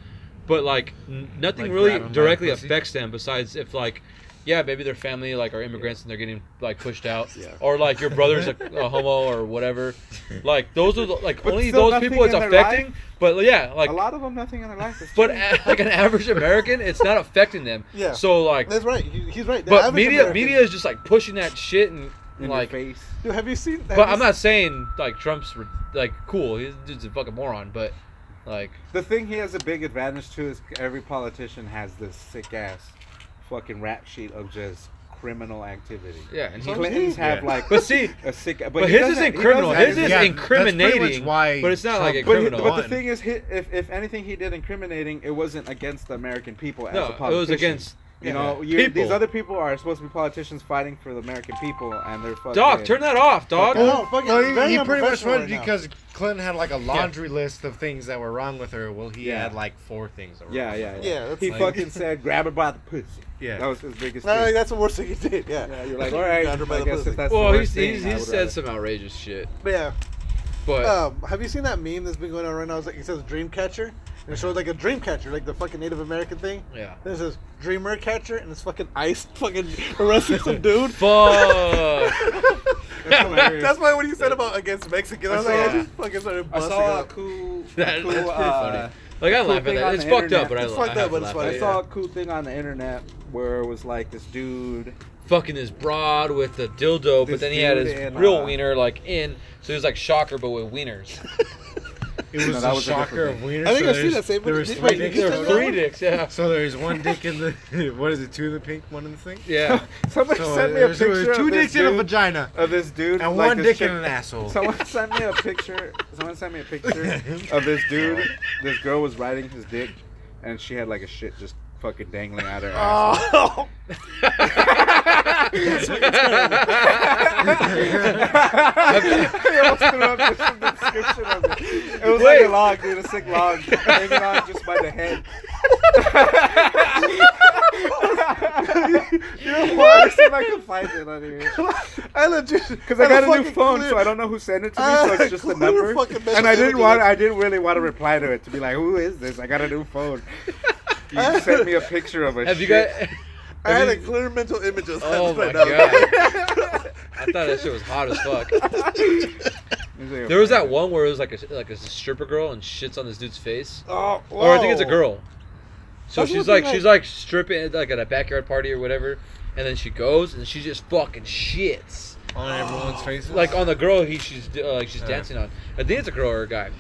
but like n- nothing Like really grab him by the directly pussy? affects them. Besides if like, yeah, maybe their family like are immigrants and they're getting like pushed out, Yeah. or like your brother's a, a homo or whatever. Like those are the, like But only those people it's affecting. life? But yeah, like a lot of them, nothing in their life is but a, like an average American, it's not affecting them. Yeah. So like, That's right. He, he's right. The but media American- media is just like pushing that shit and in like your face. Dude, have you seen? have but you I'm not saying like Trump's like cool. He's dude's a fucking moron, but like The thing he has a big advantage to is every politician has this sick ass fucking rap sheet of just criminal activity. yeah, and he, Clintons have Yeah. like but see, a sick. But, but his isn't criminal. His is Yeah, that's incriminating. why but it's not like a Trump- But, he- but the thing is, he, if, if anything he did incriminating, it wasn't against the American people as a no, it was against You know, you, People. these other people are supposed to be politicians fighting for the American people, and they're fucking. dog. Turn that off, dog. I know, fucking Well, he, very he pretty much unprofessional won right now. because Clinton had like a laundry list of things that were wrong with her. Well, he Yeah. had like four things. That were Yeah, wrong yeah, with yeah. Yeah, that's he like- fucking said, "Grab her by the pussy." Yeah. that was his biggest. No, thing. like, that's the worst thing he did. Yeah. yeah, you're like, all right. Got her by I the guess pussy. if that's well, the he's worst thing, he's, I he's would said rather- some outrageous shit, But yeah. but Um, have you seen that meme that's been going on right now? It's like it says dream catcher, and it shows like a dream catcher, like the fucking Native American thing. yeah. Then it says dreamer catcher, and it's fucking ice, fucking arresting some dude. Fuck. hilarious. That's why when you said about against Mexicans, I was like, I just fucking started I busting saw a up. cool, That- cool, that's pretty uh, funny. Like I cool laugh at thing that. It's fucked internet. up, but I, It's I fucked have up, but it's laugh funny. I saw a cool thing on the internet where it was like this dude. fucking his broad with the dildo, but then he had his in, real uh, wiener like in, so he was like shocker but with wieners. It was No, that a was a shocker different of wieners. I think so I've seen that same- There was Wait, three dicks. There were three dicks, yeah, So there's one dick in the. What is it? Two in the pink, one in the thing. yeah. Somebody So sent me a there's- there was picture two of this dicks in a dude, vagina of this dude and like one dick chick- in an asshole. Someone sent me a picture. Someone sent me a picture of this dude. This girl was riding his dick, and she had like a shit just fucking dangling out her ass. Oh, I almost threw up just from the description of it. It was like a log, dude, a sick log, hanging on just by the head. you know what? See if I can find it on here. I legit Because I got a new phone, so I don't know who sent it to me, so it's uh, just a Clear number. fucking And I didn't want, I didn't really want to reply to it to be like, who is this? I got a new phone. You sent me a picture of a Have you shit. got? I had a clear mental image of Oh that my right now. god! I thought that shit was hot as fuck. Let me see if There was that one where it was like a like a stripper girl and shits on this dude's face, Oh, or I think it's a girl. So That's she's one like thing she's like stripping like at a backyard party or whatever, and then she goes and she just fucking shits on everyone's faces. like on the girl he she's uh, like she's Yeah. dancing on. I think it's a girl or a guy.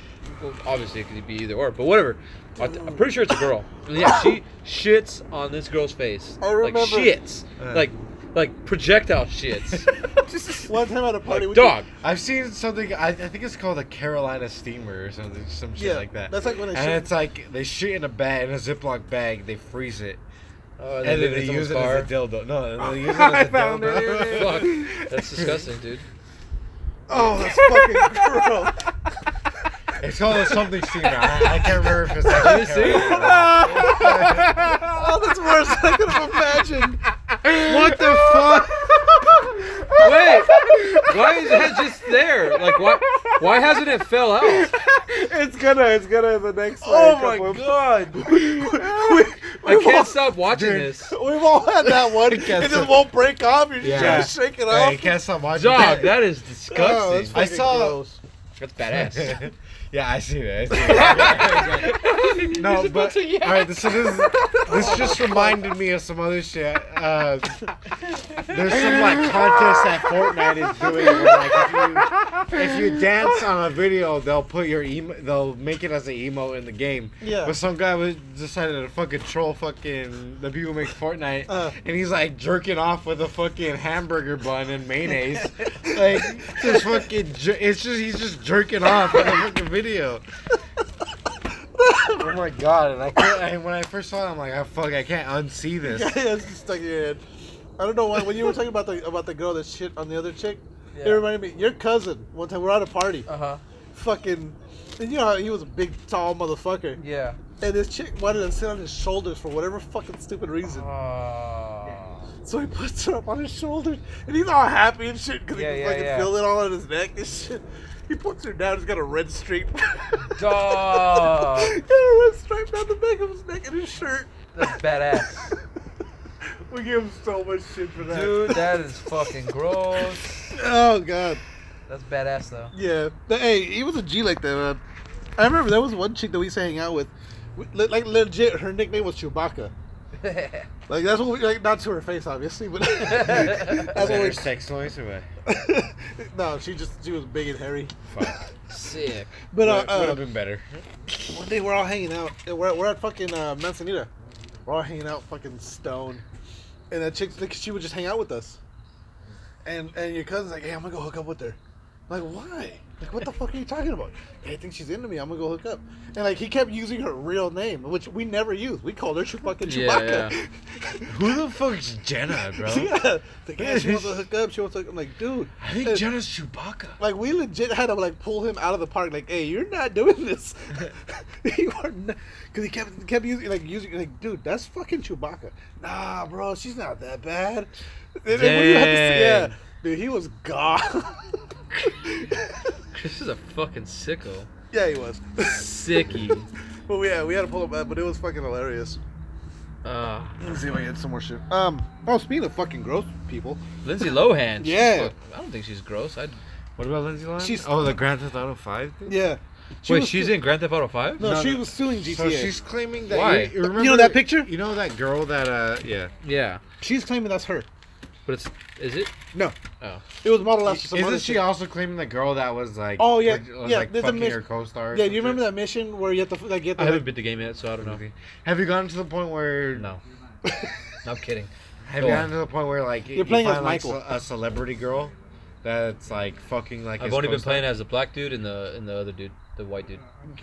Well, obviously it could be either or, but whatever. I th- I'm pretty sure it's a girl. And yeah, she shits on this girl's face. I like remember- shits, Yeah. like like projectile shits. Just one time at a party, like we dog. I've seen something. I, I think it's called a Carolina steamer or something, some shit Yeah, like that. that's like when they and shit- it's like they shit in a bag in a Ziploc bag. They freeze it, Oh, and leave then in they use it someone's as a dildo. No, they use it I as a found dildo. it. Fuck, that's disgusting, dude. Oh, that's fucking gross. It's called a something steamer. I, I can't remember if it's actually Carolina. oh, that's worse than I could have imagined. What the fuck? Wait, why is that just there? Like, why? Why hasn't it fell out? It's gonna, it's gonna in the next. Oh like, my couple- god! I We've all- can't stop watching Dude. this. We've all had that one. It Can't just won't break off. You're just Yeah. trying to shake it Hey, off. you can't stop watching. Dog, that is Oh, disgusting. that's I saw- gross. That's badass. yeah, I see that. I see that. no, but all right. So this this just reminded me of some other shit. Uh, there's some like contest that Fortnite is doing. Where, like, if you if you dance on a video, they'll put your emo, they'll make it as an emo in the game. Yeah. But some guy was decided to fucking troll fucking the people who make Fortnite, Uh. and he's like jerking off with a fucking hamburger bun and mayonnaise. like just fucking, jer- it's just he's just jerking off in the fucking video. oh my god! And I can't. I, when I first saw it, I'm like, oh fuck, I can't unsee this. Yeah, yeah, it's just stuck in your head. I don't know why. When you were talking about the about the girl that shit on the other chick, it reminded me. Your cousin. One time we we're at a party. Uh huh. Fucking. And you know how he was a big, tall motherfucker. Yeah. And this chick wanted to sit on his shoulders for whatever fucking stupid reason. Uh, So he puts her up on his shoulders, and he's all happy and shit because Yeah, he yeah, can fucking yeah. feel it all on his neck and shit. He puts her down. He's got a red streak. Dog. He got a red stripe down the back of his neck and his shirt. That's badass. we give him so much shit for that. Dude, that is fucking gross. Oh god. That's badass though. Yeah. But, hey, he was a G like that. Man. I remember there was one chick that we used to hang out with. We- Like legit, her nickname was Chewbacca. Like that's what we like. Not to her face, obviously, but that's Is what that we. her sex noise or what? no, she just she was big and hairy. Fuck. Sick. But uh, would uh, have been better. one day we're all hanging out. We're, we're at fucking uh, Manzanita. We're all hanging out, fucking stone. And that chick, like, she would just hang out with us. And and your cousin's like, hey, I'm gonna go hook up with her. I'm like, why? Like, what the fuck are you talking about? Hey, I think she's into me. I'm gonna go hook up. And like, he kept using her real name, which we never used. We called her fucking Yeah, Chewbacca. Who the fuck's Jenna, bro? yeah. Like, yeah, she wants to hook up. She wants to. I'm like, dude. I think uh, Jenna's Chewbacca. Like we legit had to like pull him out of the park. Like, hey, you're not doing this. you are not, because he kept kept using like using like, dude, that's fucking Chewbacca. Nah, bro, she's not that bad. And then when you had to see- yeah. Dude, he was gone. Chris is a fucking sicko. yeah, he was. Sicky. but we yeah, we had to pull him out. But it was fucking hilarious. Uh, Let's see if I get some more shit. Um. Oh, speaking of fucking gross people, Lindsay Lohan. Yeah. fuck- I don't think she's gross. I'd, What about Lindsay Lohan? She's- oh, the Grand Theft Auto 5 thing? yeah. She wait, was she's su- in Grand Theft Auto 5? No, No, she no. was suing GTA. So she's claiming that. Why? You, you remember, know that picture? You know that girl that, uh, yeah. Yeah. she's claiming that's her. But it's. Is it? No, Oh. it was modeled after some Isn't she chick. also claiming the girl that was like. Oh, yeah, was, was yeah, like there's a fucking mis- her co star? Yeah, do you remember that mission where you have to like get the I the haven't beat the game yet, so I don't know. Have you gotten to the point where. No. No, I'm kidding. Have Go you on. gotten to the point where, like, You're you playing as find, like, Michael. ce- a celebrity girl that's, like, fucking, like. I've his only been co-star? playing as the black dude and the and the other dude, the white dude.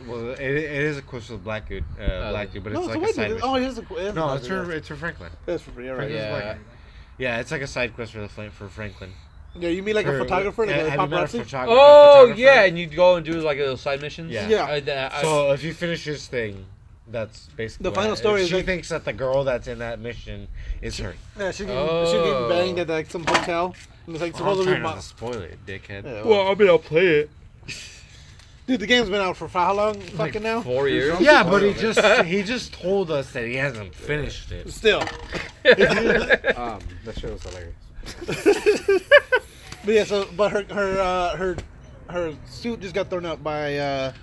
Well, it, it is, of course, a black dude, uh, black dude, but no, it's it's like a a white side dude. mission. Oh, here's a here's No, the it's for it's for Franklin. That's for free. All right. Franklin's Yeah. Black. Yeah, it's like a side quest for the Flan- for Franklin. Yeah, you mean like a photographer, like yeah, a have you met a paparazzi? photog- Oh photographer? yeah, and you go and do like a little side missions. Yeah. Yeah. Uh, I, I, uh, So if you finish this thing, that's basically The what- final if story is She like- thinks that the girl that's in that mission is her. Yeah, she's getting, Oh. she's getting banged at like some hotel. And it's like oh, I'm supposedly. trying not mo- to spoil it, dickhead. Yeah, well, I mean, I'll play it. Dude, the game's been out for how long? Fucking now. Four years. Yeah, but he just he just told us that he hasn't finished it. Still. Um, that shit was hilarious. But yeah, so but her her uh, her her suit just got thrown out by uh,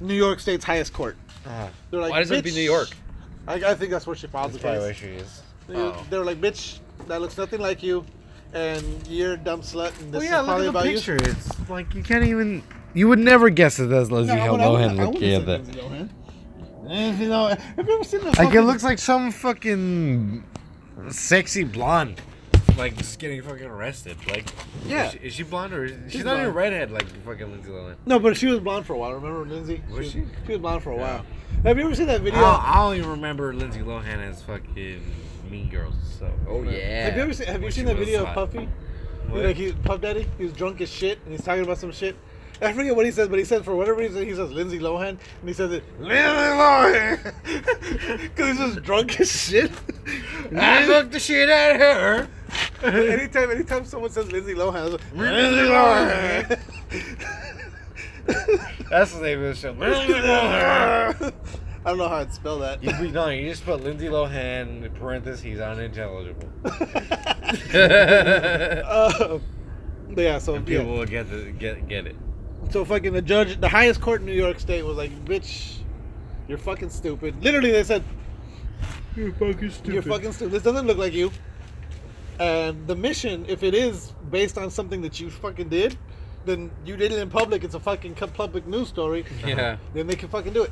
New York State's highest court. Uh, They're like, Why does it be "Bitch." New York? I, I think that's where she filed that's the probably where case. she is. They, Oh. they were like, "Bitch, that looks nothing like you, and you're a dumb slut, and this Well, is yeah, look probably at the about picture. It's like you can't even. You would never guess it that's you." Leslie No, I would- I would- Lohan I looking at that. Lindsay Lohan. Lindsay Lohan. Have you ever seen the? Like it looks like some fucking sexy blonde, like just getting fucking arrested. Like, Yeah. is she, is she blonde or is, she's, She's not even redhead like fucking Lindsay Lohan? No, but she was blonde for a while. Remember Lindsay? Was she? She was blonde for a Yeah. while. Have you ever seen that video? I, I only remember Lindsay Lohan as fucking Mean Girls. So. Oh yeah. have you ever seen? Have you When seen that was video of hot. Puffy? Like he Puff Daddy, he was drunk as shit, and he's talking about some shit. I forget what he says, but he says for whatever reason he says Lindsay Lohan, and he says it Lindsay Lohan, because he's just drunk as shit. I fucked the shit out of her. anytime, anytime someone says Lindsay Lohan, I was like, Lindsay Lohan. That's the name of the show. Lindsay Lohan. I don't know how I'd spell that. You, no, you just put Lindsay Lohan in parentheses he's unintelligible. uh, but yeah, so And yeah. people will get the, get get it. So fucking the judge, the highest court in New York State was like, "Bitch, you're fucking stupid." Literally, they said, You're fucking stupid. "You're fucking stupid. This doesn't look like you." And the mission, if it is based on something that you fucking did, then you did it in public. It's a fucking public news story. Yeah. Then they can fucking do it.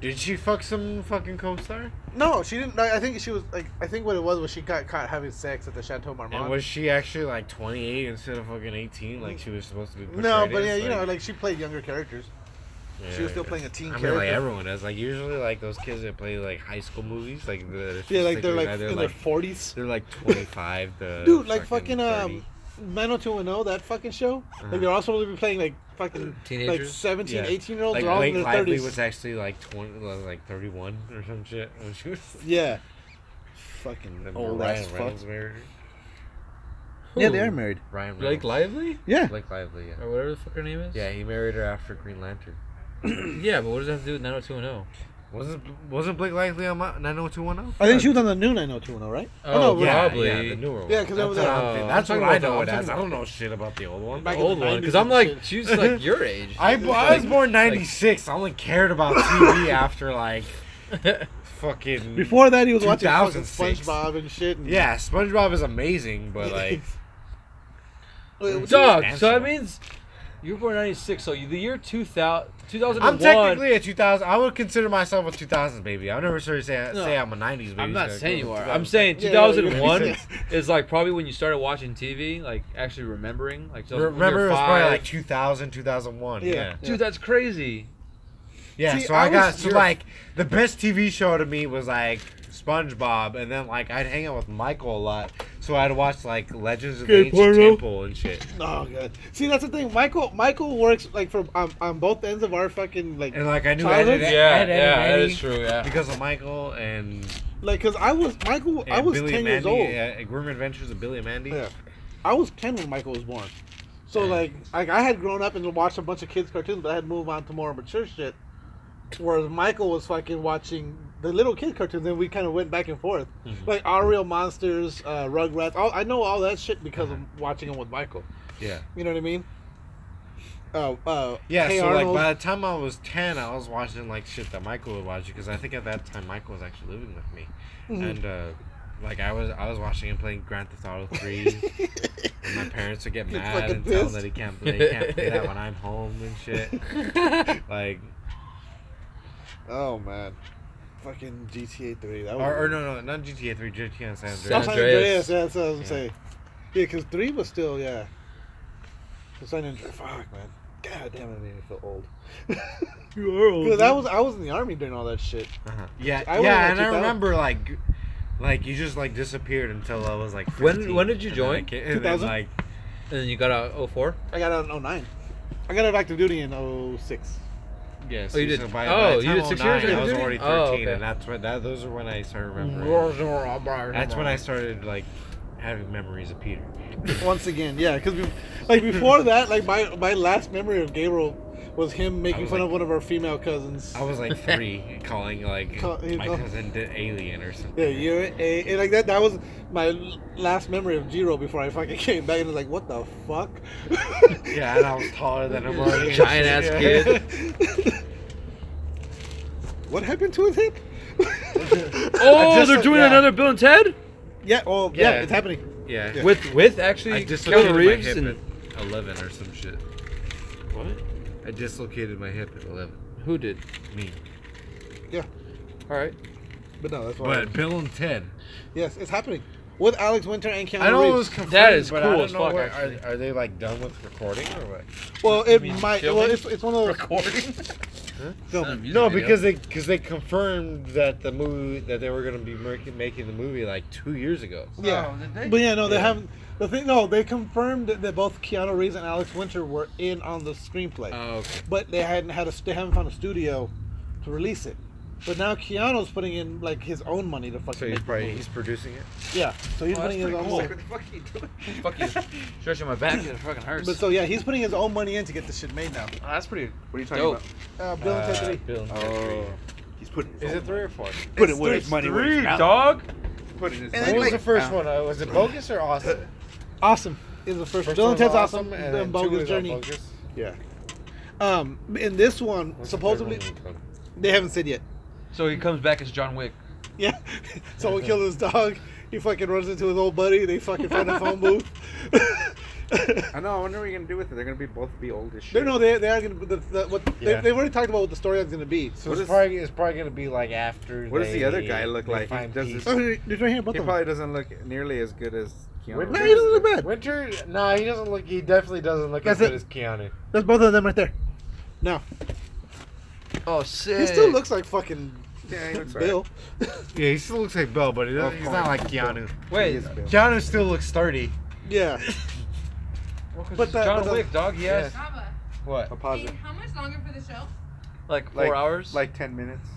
Did she fuck some fucking co-star? No, she didn't. I I think she was like. I think what it was was she got caught having sex at the Chateau Marmont. And was she actually like 28 instead of fucking 18 like she was supposed to be? no, but yeah, as? you know, like she played younger characters. she was still playing a teen I mean, character. like everyone does. Like usually, like those kids that play like high school movies, like the yeah, like they're like they're in like their forties. they're like 25 to Dude, like fucking 30. um, 90210, that fucking show. Uh-huh. Like they're also going to be playing like fucking like Teenagers? 17, Yeah. 18 year olds. Like they're all Blake in their Lively 30s. was actually like 20, like 31 or some shit when she was. yeah. Fucking Then old Ryan ass fuck. Married her. Yeah, they are married. Ryan Blake Lively? Yeah. Blake Lively, yeah. Or whatever the fuck her name is? Yeah, he married her after Green Lantern. Yeah, but what does that have to do with 90210? Wasn't wasn't Blake Lively on my 90210? I think she was on the new 90210, right? Oh, no, yeah. we're- Probably. yeah, the newer one. Yeah, 'cause that's over what there- I'm Oh, thinking. I'm That's what I the- know I'm it as. talking I don't know shit about the old one. Back The in the old one, 90s because I'm and like, shit. she's like your age. I, I was born like- '96. I only cared about TV after like fucking. Before that, he was watching fucking 2006. SpongeBob and shit. And, Yeah, SpongeBob is amazing, but like, Wait, what's- Dog, so Answer. that means you were born in 96, so the year 2000, 2001. I'm technically a 2000. I would consider myself a 2000s baby. I never of say No. say I'm a 90s baby. I'm not so- saying you are. I'm saying 2001 yeah, is like probably when you started watching TV, like actually remembering. Like, so when you were Remember, it was probably like 2000, 2001. Yeah. Yeah. Dude, that's crazy. Yeah, See, so I, I got so like the best TV show to me was like SpongeBob, and then like I'd hang out with Michael a lot, so I'd watch like Legends of the Gay Ancient porno. Temple and shit. Oh god. See, that's the thing. Michael Michael works like from on, on both ends of our fucking like And like I knew Childhood? Ed, Yeah, Ed, Ed, yeah, and that true. Yeah. because of Michael and, like because I was Michael. I was Billy ten and years Mandy, old. Uh, Grim Adventures of Billy and Mandy. Yeah. I was ten when Michael was born. So like like I had grown up and watched a bunch of kids cartoons, but I had moved on to more mature shit. Whereas Michael was fucking watching the little kid cartoons, and we kind of went back and forth, Mm-hmm. like Our Real Monsters, uh, Rugrats. All, I know all that shit because of watching them with Michael. Yeah. You know what I mean? Uh, uh, Yeah, Hey so Arnold. like by the time I was ten, I was watching like shit that Michael would watch because I think at that time Michael was actually living with me, Mhm. and uh, like I was I was watching him playing Grand Theft Auto three, and my parents would get mad and tell him that he can't that he can't play that when I'm home and shit. like oh man, fucking GTA Three. That was or, or no no not GTA three GTA San Andreas. San San Andreas. Andreas. Yeah, that's what I was Yeah. saying. Yeah, because three was still yeah. The San Andreas. Fuck man. God damn, it made me feel old. You are old. Because I was I was in the army during all that shit. Uh-huh. Yeah I yeah, and I remember like. Like you just like disappeared until I was like. When- 15, when did you and join? ca- And then, 2000? like And then you got out 04? I got out in 09. I got out of active duty in 06. Yes. Oh, you did- So by, oh, by the you did six years 09, I was already 13, Oh, okay. and that's when that those are when I started remembering. That's when I started like having memories of Peter. Once again, yeah, because like before that, like my my last memory of Gabriel was him making was fun like- of one of our female cousins. I was like three, calling like Call- my call- cousin the alien or something. Yeah, you're a, and like that. That was my last memory of Jiro before I fucking came back and was like, "What the fuck?" Yeah, and I was taller than him already. Giant ass Yeah. kid. what happened to his hip? Oh, just- they're doing yeah. another Bill and Ted? yeah. Oh, yeah. Yeah. It's happening. Yeah. Yeah. With with actually dislocated Keanu my Reeves hip and at 11 or some shit. what? I dislocated my hip at 11. Who did? Me. Yeah. All right. But no, that's why. But Bill and Ted. yes, it's happening with Alex Winter and Keanu I know it was Reeves. confirmed, That is but cool I don't as know fuck, where- actually. Are, are they like done with recording or what? Well, it mean might. filming? Well, it's, it's one of those. Recording. filming. No, because they because they confirmed that the movie that they were gonna be making making the movie like two years ago. Yeah, Oh, did they? but yeah, no, they Yeah. haven't. The thing, no, they confirmed that, that both Keanu Reeves and Alex Winter were in on the screenplay, Oh, okay. but they hadn't had a they haven't found a studio to release it. But now Keanu's putting in like his own money to fucking So he's probably he's producing it. yeah. So he's Oh, putting his that's own. pretty money. What the fuck are you doing? Fuck you. Stretching my back, it fucking hurts. But so yeah, he's putting his own money in to get this shit made now. Oh, that's pretty. What are you talking Dope. about? Uh, Bill and Ted Uh, Three. Bill and Ted Oh, three. He's putting. Is it three or four? Put It's it where his money where his Three, mouth. dog. putting his And What then, was like- the first uh, one? Uh, was it Bogus or Awesome? Awesome is the first. First Bill one and was Ted's awesome. and and then Bogus Journey. Bogus. Yeah. Um, in this one, What's supposedly one called? they haven't said yet. So he comes back as John Wick. Yeah. Someone killed his dog. He fucking runs into his old buddy. They fucking find a phone booth. I know. I wonder what you're gonna do with it. They're gonna be both be old as they shit. know they, they are gonna the, the, what Yeah. they, they've already talked about what the storyline's gonna be. So What it's is- probably it's probably gonna be like after. What does the other guy look like? He find does peace. this- Oh, he's right here, both He probably doesn't look nearly as good as Keanu. Winter? No, he doesn't look bad. Winter? No, he doesn't look. He definitely doesn't look That's as good it. as Keanu. That's both of them right there. No, Oh, shit! he still looks like fucking Yeah, he looks Bill. Yeah, he still looks like Bill, but he Oh, doesn't, he's not like Keanu. He Wait, is Bill. Keanu still looks sturdy. yeah. but But that- John but that- Wick, dog. He has Java, What? I'll pause hey, it. how much longer for the show? like four Like- hours. Like ten minutes.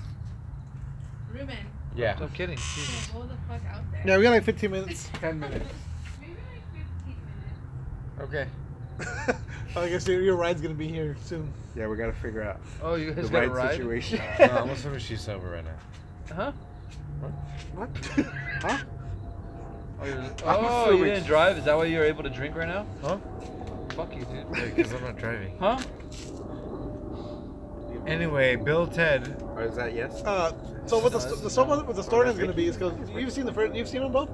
Ruben, Yeah. I'm kidding. yeah, go the fuck out there. Yeah, we got like 15 minutes. Ten minutes. Maybe like 15 minutes. Okay. I guess your, your ride's gonna be here soon. Yeah, we gotta figure out Oh, you the guys got a right ride? situation. Uh, I'm assuming she's sober right now. Huh? what? huh? Oh, you're, oh you assuming- didn't drive? Is that why you're able to drink right now? Huh? Fuck you, dude. Because I'm not driving. Huh? Anyway, Bill Ted. Or is that yes? Uh, so what the the so what the storyline's gonna be is because you've seen the first, you've seen them both.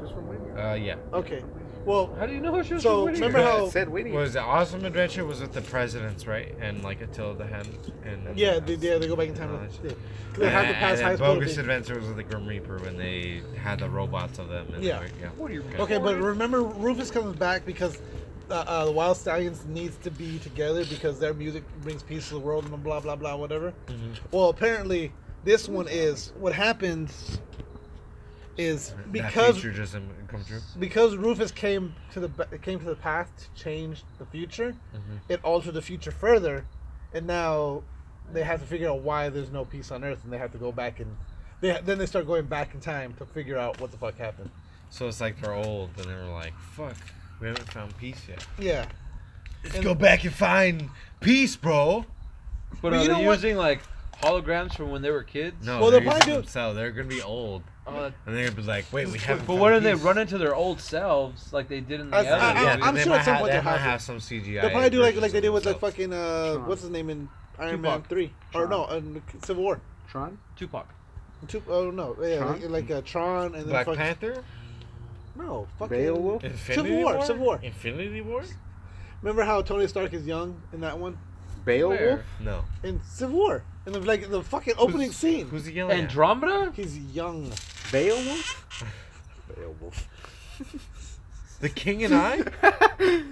Just from Whitney. Uh, yeah. Okay. Well, How do you know she was So, from Whittier? remember how- It said Whitney. Was the Awesome Adventure was with the presidents, right? And like Attila the Hun. And then yeah, they, yeah, they go back in time. To- that's- yeah. 'Cause They have to And- pass and high then school. to Bogus be- Adventure was with the Grim Reaper when they had the robots of them. And Yeah. they were- yeah. What are you? Okay, but remember, Rufus comes back because uh, uh, the Wyld Stallyns needs to be together because their music brings peace to the world and blah blah blah whatever. Mhm. Well, apparently this one is what happens is That because future doesn't come true. because Rufus came to the ba- came to the past to change the future. Mhm. It altered the future further, and now they have to figure out why there's no peace on Earth, and they have to go back and they then they start going back in time to figure out what the fuck happened. So it's like they're old and they're like, "Fuck, we haven't found peace yet." Yeah. Let's And- go back and find peace, bro. But Well, are you they know what? using like holograms from when they were kids? No, Well, they're they'll probably using do- themselves. They're gonna be old, Uh, and they're gonna be like, "Wait, we haven't." but what if they run into their old selves like they did in the I- other? I, I, yeah, I'm sure at some have, point they they'll might have have some CGI. They'll probably do like like they did with like fucking uh Tron. what's his name in Iron Man Tupac. three or no in Civil War. Tron. Tupac. Two, oh no, yeah, Tron? like, like uh, Tron and then Black fucking, Panther, No, fucking Beowulf? Infinity War, War, Civil War. Infinity War. Remember how Tony Stark is young in that one Beowulf. Where? No, in Civil War in the like the fucking opening Who's- scene. Who's he yelling at? Andromeda? He's young. Beowulf. Beowulf. The King and I.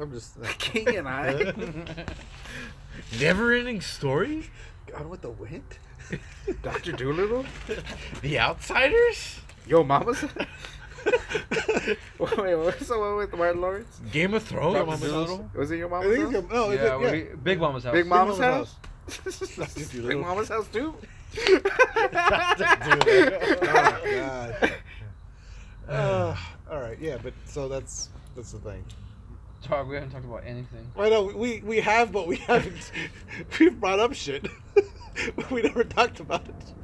I'm just the King and I. Never-ending story. Gone with the Wind. Doctor Dolittle. The Outsiders. Yo, Mama's. wait, what was the one with Martin Lawrence? Game of Thrones. Dr. Dolittle? Was it your I Mama's house? it's, no, oh, yeah, yeah, where yeah. he- Big Mama's house. Big Mama's Mama's house. Big Dolittle. Mama's house too. oh god. Uh, all right, yeah, but so that's that's the thing. Talk, we haven't talked about anything. I know we we have, but we haven't. We've brought up shit. but we never talked about it.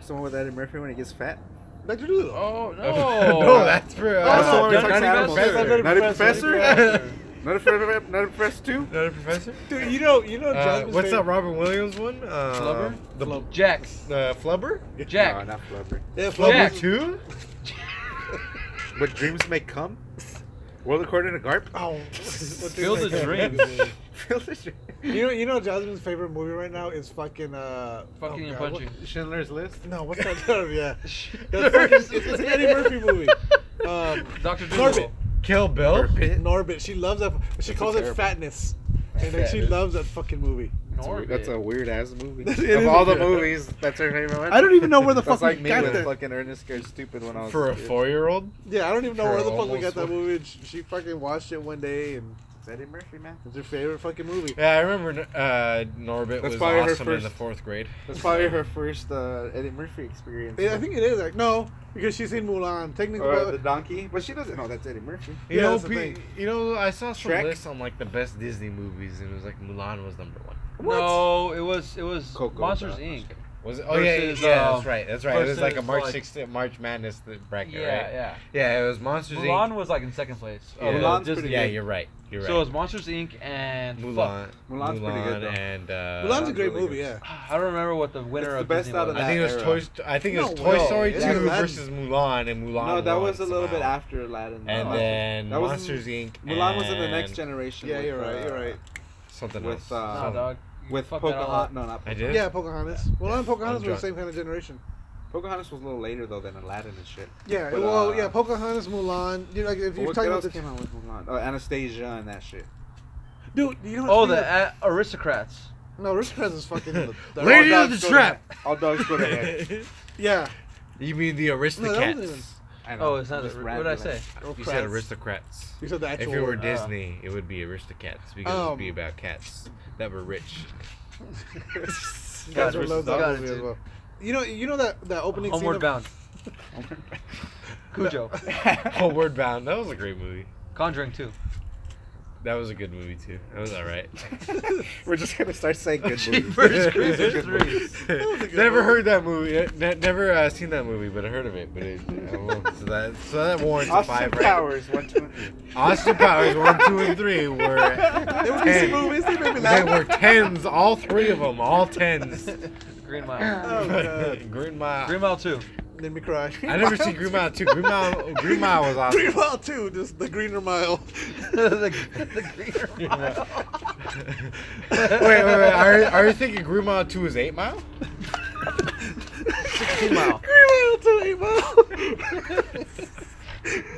Someone with Eddie Murphy when he gets fat. Doctor Dolittle. Oh no! no, that's for. Uh, That's the one we Nutty talked to animals. Professor. Nutty Professor. Professor. Not a professor. Not a professor too. Not a professor. Dude, you know, you know, Uh, Jasmine's what's that Robin Williams one? Uh, Flubber? The Jack. uh, Flubber. Jack. No, not Flubber. Yeah, Flubber Jack. two. But dreams may come. World according to Garp. Oh, Field of Dreams. Fill the dreams. You know, you know, Jasmine's favorite movie right now is fucking uh, Fucking oh, and God, punching. Schindler's List. no, what's that? yeah, That's fucking, it's, it's an Eddie Murphy movie. Um, Doctor Norbit. Dolittle. Kill Bill. Norbit. She loves that. She calls it terrible. fatness, and then she loves that fucking movie. That's a, weird- that's a weird ass movie. Of all the movies, that's her favorite one. I don't even know where the That's fuck like we me got with there. fucking Ernest Scared Stupid when I was For a four-year-old, Yeah, I don't even know For where the fuck we almost got that four- movie. She, she fucking watched it one day, and It's Eddie Murphy, man. it's her favorite fucking movie. yeah, I remember uh, Norbit That's was probably her awesome in first- the fourth grade. That's probably her first uh, Eddie Murphy experience. Yeah, I think it is. Like, no, because she's seen Mulan. Technically, Or the donkey, but she doesn't know that's Eddie Murphy. You Yeah, know, that's the pe- thing. you know, I saw some Shrek? lists on like the best Disney movies, and it was like Mulan was number one. No, it was it was Coco, Monsters bro. Inc. Was it? Oh yeah, yeah, yeah, uh, that's right. That's right. It was like a March like- 16th, March Madness bracket, Yeah, right? yeah. Yeah, Yeah, it was Monsters Inc. Mulan Inc. was like in second place. Yeah. of the Mulan's Disney. pretty Yeah, you're right. You're right. So it was Monsters Inc. and Mulan. Fuck. Mulan's pretty good, though. and uh, Mulan's a great really movie. good. Yeah. I don't remember what the winner It's the of best Disney out of was. I think it was era. Toy. Sto- I think it was No Toy way. Story two Aladdin. versus Mulan, and Mulan. no, that was a little bit after Aladdin. And No. then That was- Monsters Inc. Mulan was in the next generation. Yeah, you're right. uh, You're right. Something with, else. uh, Nah, dog. You With fucked that all Pocahontas. up. No, not I Pocahontas. did? Yeah, Pocahontas. Mulan and Pocahontas I'm were the same kind of generation. Pocahontas was a little later though than Aladdin and shit. Yeah. But, well, uh, yeah. Pocahontas, Mulan. You know, like if But you're what talking else about the came out with Mulan? Oh, Anastasia and that shit. dude, you know. What? Oh, the uh, aristocrats. of- no, Aristocrats is fucking. the, the, Lady All of the dogs go to Trap. he- All dogs go to heaven. yeah. You mean the No, that wasn't Aristocats? even. I know, Oh, it's not. just What did I random. say? you said aristocrats. You said the actual. If it were word. Disney, it would be Aristocats because it would be Um, about cats that were rich. Guys Got would it. love that Got it, movie as dude. well. You know, you know that that opening scene. Homeward Of, Bound. Cujo. Homeward Bound. That was a great movie. Conjuring 2. That was a good movie too. That was all right. We're just gonna start saying good movies. Jeepers Creepers 3. was never movie. heard that movie. Ne- never uh, seen that movie, but I heard of it. But it, I won't- so that so that warrants a Austin five. Right? Powers, one, two, and three. Austin Powers one, two, and three were They were ten. movies. They made me They were tens. All three of them. All tens. Green Mile. Oh, God. Green Mile. Green Mile 2. Made me cry. I never seen Green Mile two. Green Mile. Green Mile was awesome. Green Mile too. Just the greener mile. the, the Greener Mile. wait, wait, wait. Are, are you thinking Green Mile two is Eight Mile? 16 Mile. Green Mile too. Eight Mile.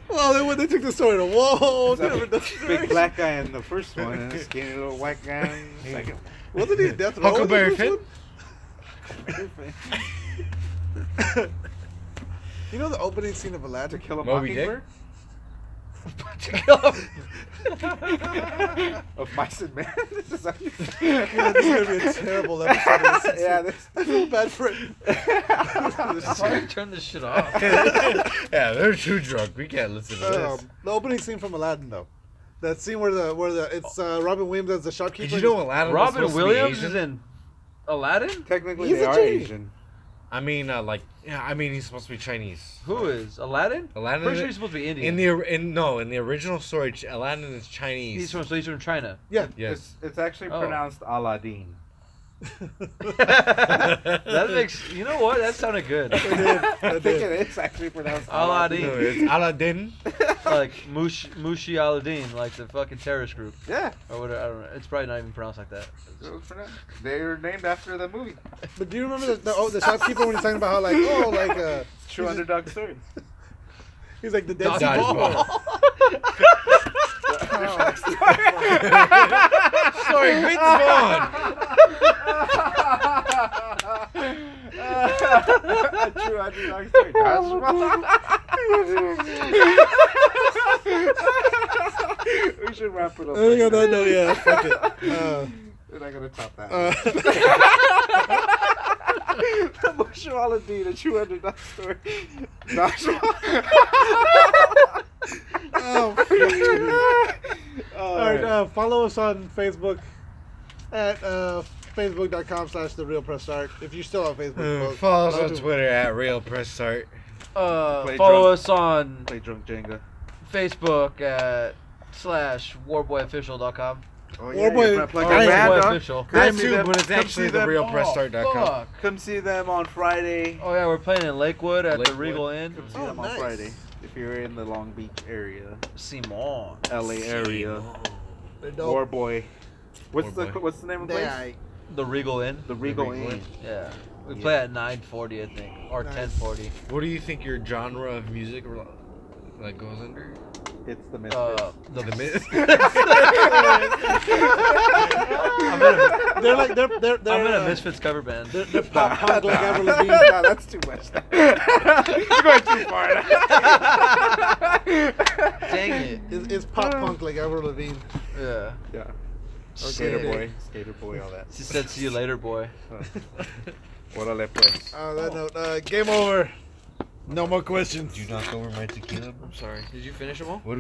well, then when they took the story to whoa, There's different a big direction. black guy in the first one and a skinny little white guy in the second Wasn't he in Death Row? Huckleberry Finn? One? You know the opening scene of To Aladdin? kill a Moby Dick? mockingbird? Of mice and men? This is like- Yeah, this is gonna be a terrible episode. Of this. yeah, this. I feel bad for it. Why you turn this shit off? yeah, they're too drunk. We can't listen to Um, this. the opening scene from Aladdin, though. That scene where the where the it's uh, Robin Williams as the shopkeeper. Did you know Aladdin was Robin supposed to be Williams Asian? is in Aladdin? Technically, He's they a are genie. Asian. I mean, uh, like, yeah, I mean, he's supposed to be Chinese. Who is? Aladdin? Aladdin? Pretty sure he's supposed to be Indian. in the in no in the original story, Aladdin is Chinese. he's from, so he's from China. Yeah. yes. It's, it's actually Oh. pronounced Aladdin. That makes, you know what? That sounded good. I did. I I think it is actually pronounced Aladdin. No, it's Aladdin. like Mush, Mushi Aladdin, like the fucking terrorist group. Yeah, Or whatever. I don't know. It's probably not even pronounced like that. it was pronounced- they're named after the movie. But do you remember the, the, oh, the shopkeeper when he's talking about how like oh like uh True he's, underdog story. he's like the dead sea Dodgeball. ball. Sorry, Vince Vaughn. True underdog story. we should wrap it up. I think on that note, yeah, fuck it. Uh, We're not gonna top that. uh, the Bush Aladdin, a true underdog story. Joshua. oh, All All right, uh, follow us on Facebook at uh, facebook.com slash the real press start. If you're still on Facebook, Uh, well, Follow us on to- Twitter at Real Press Start. Uh, Play follow drunk. us on Play drunk Jenga. Facebook at slash warboyofficial.com. Oh, Warboy- you're plug oh, your yeah. band, Warboy dog. Official. Come That see too, them- but it's come actually see the them- realpressstart.com. Fuck. Come see them on Friday. Oh yeah, we're playing in Lakewood at the Lakewood. Regal Inn. Come see Oh, them nice. on Friday. If you're in the Long Beach area, Simon. LA area, They're Boy. What's War the Boy. what's the name of the They place? Aight. The Regal Inn. The Regal Regal Inn. Inn. Yeah. We Yeah. play at 9:40, I think, or Nice. 10:40. What do you think your genre of music re- like goes under? It's the Misfits. Uh, the, The mi- I'm in a, they're like they're they're they're, I'm in a uh, Misfits cover band. they're, they're pop punk like Avril Lavigne. nah, that's too much. You're going too far. Dang it. It's, it's pop punk like Avril Lavigne. Yeah. yeah. Shit. Skater boy, skater boy, all that. She said, "See you later, boy." Órale pues. On that note, uh, game over. No more questions. Did you knock over my tequila? I'm sorry. Did you finish them all? What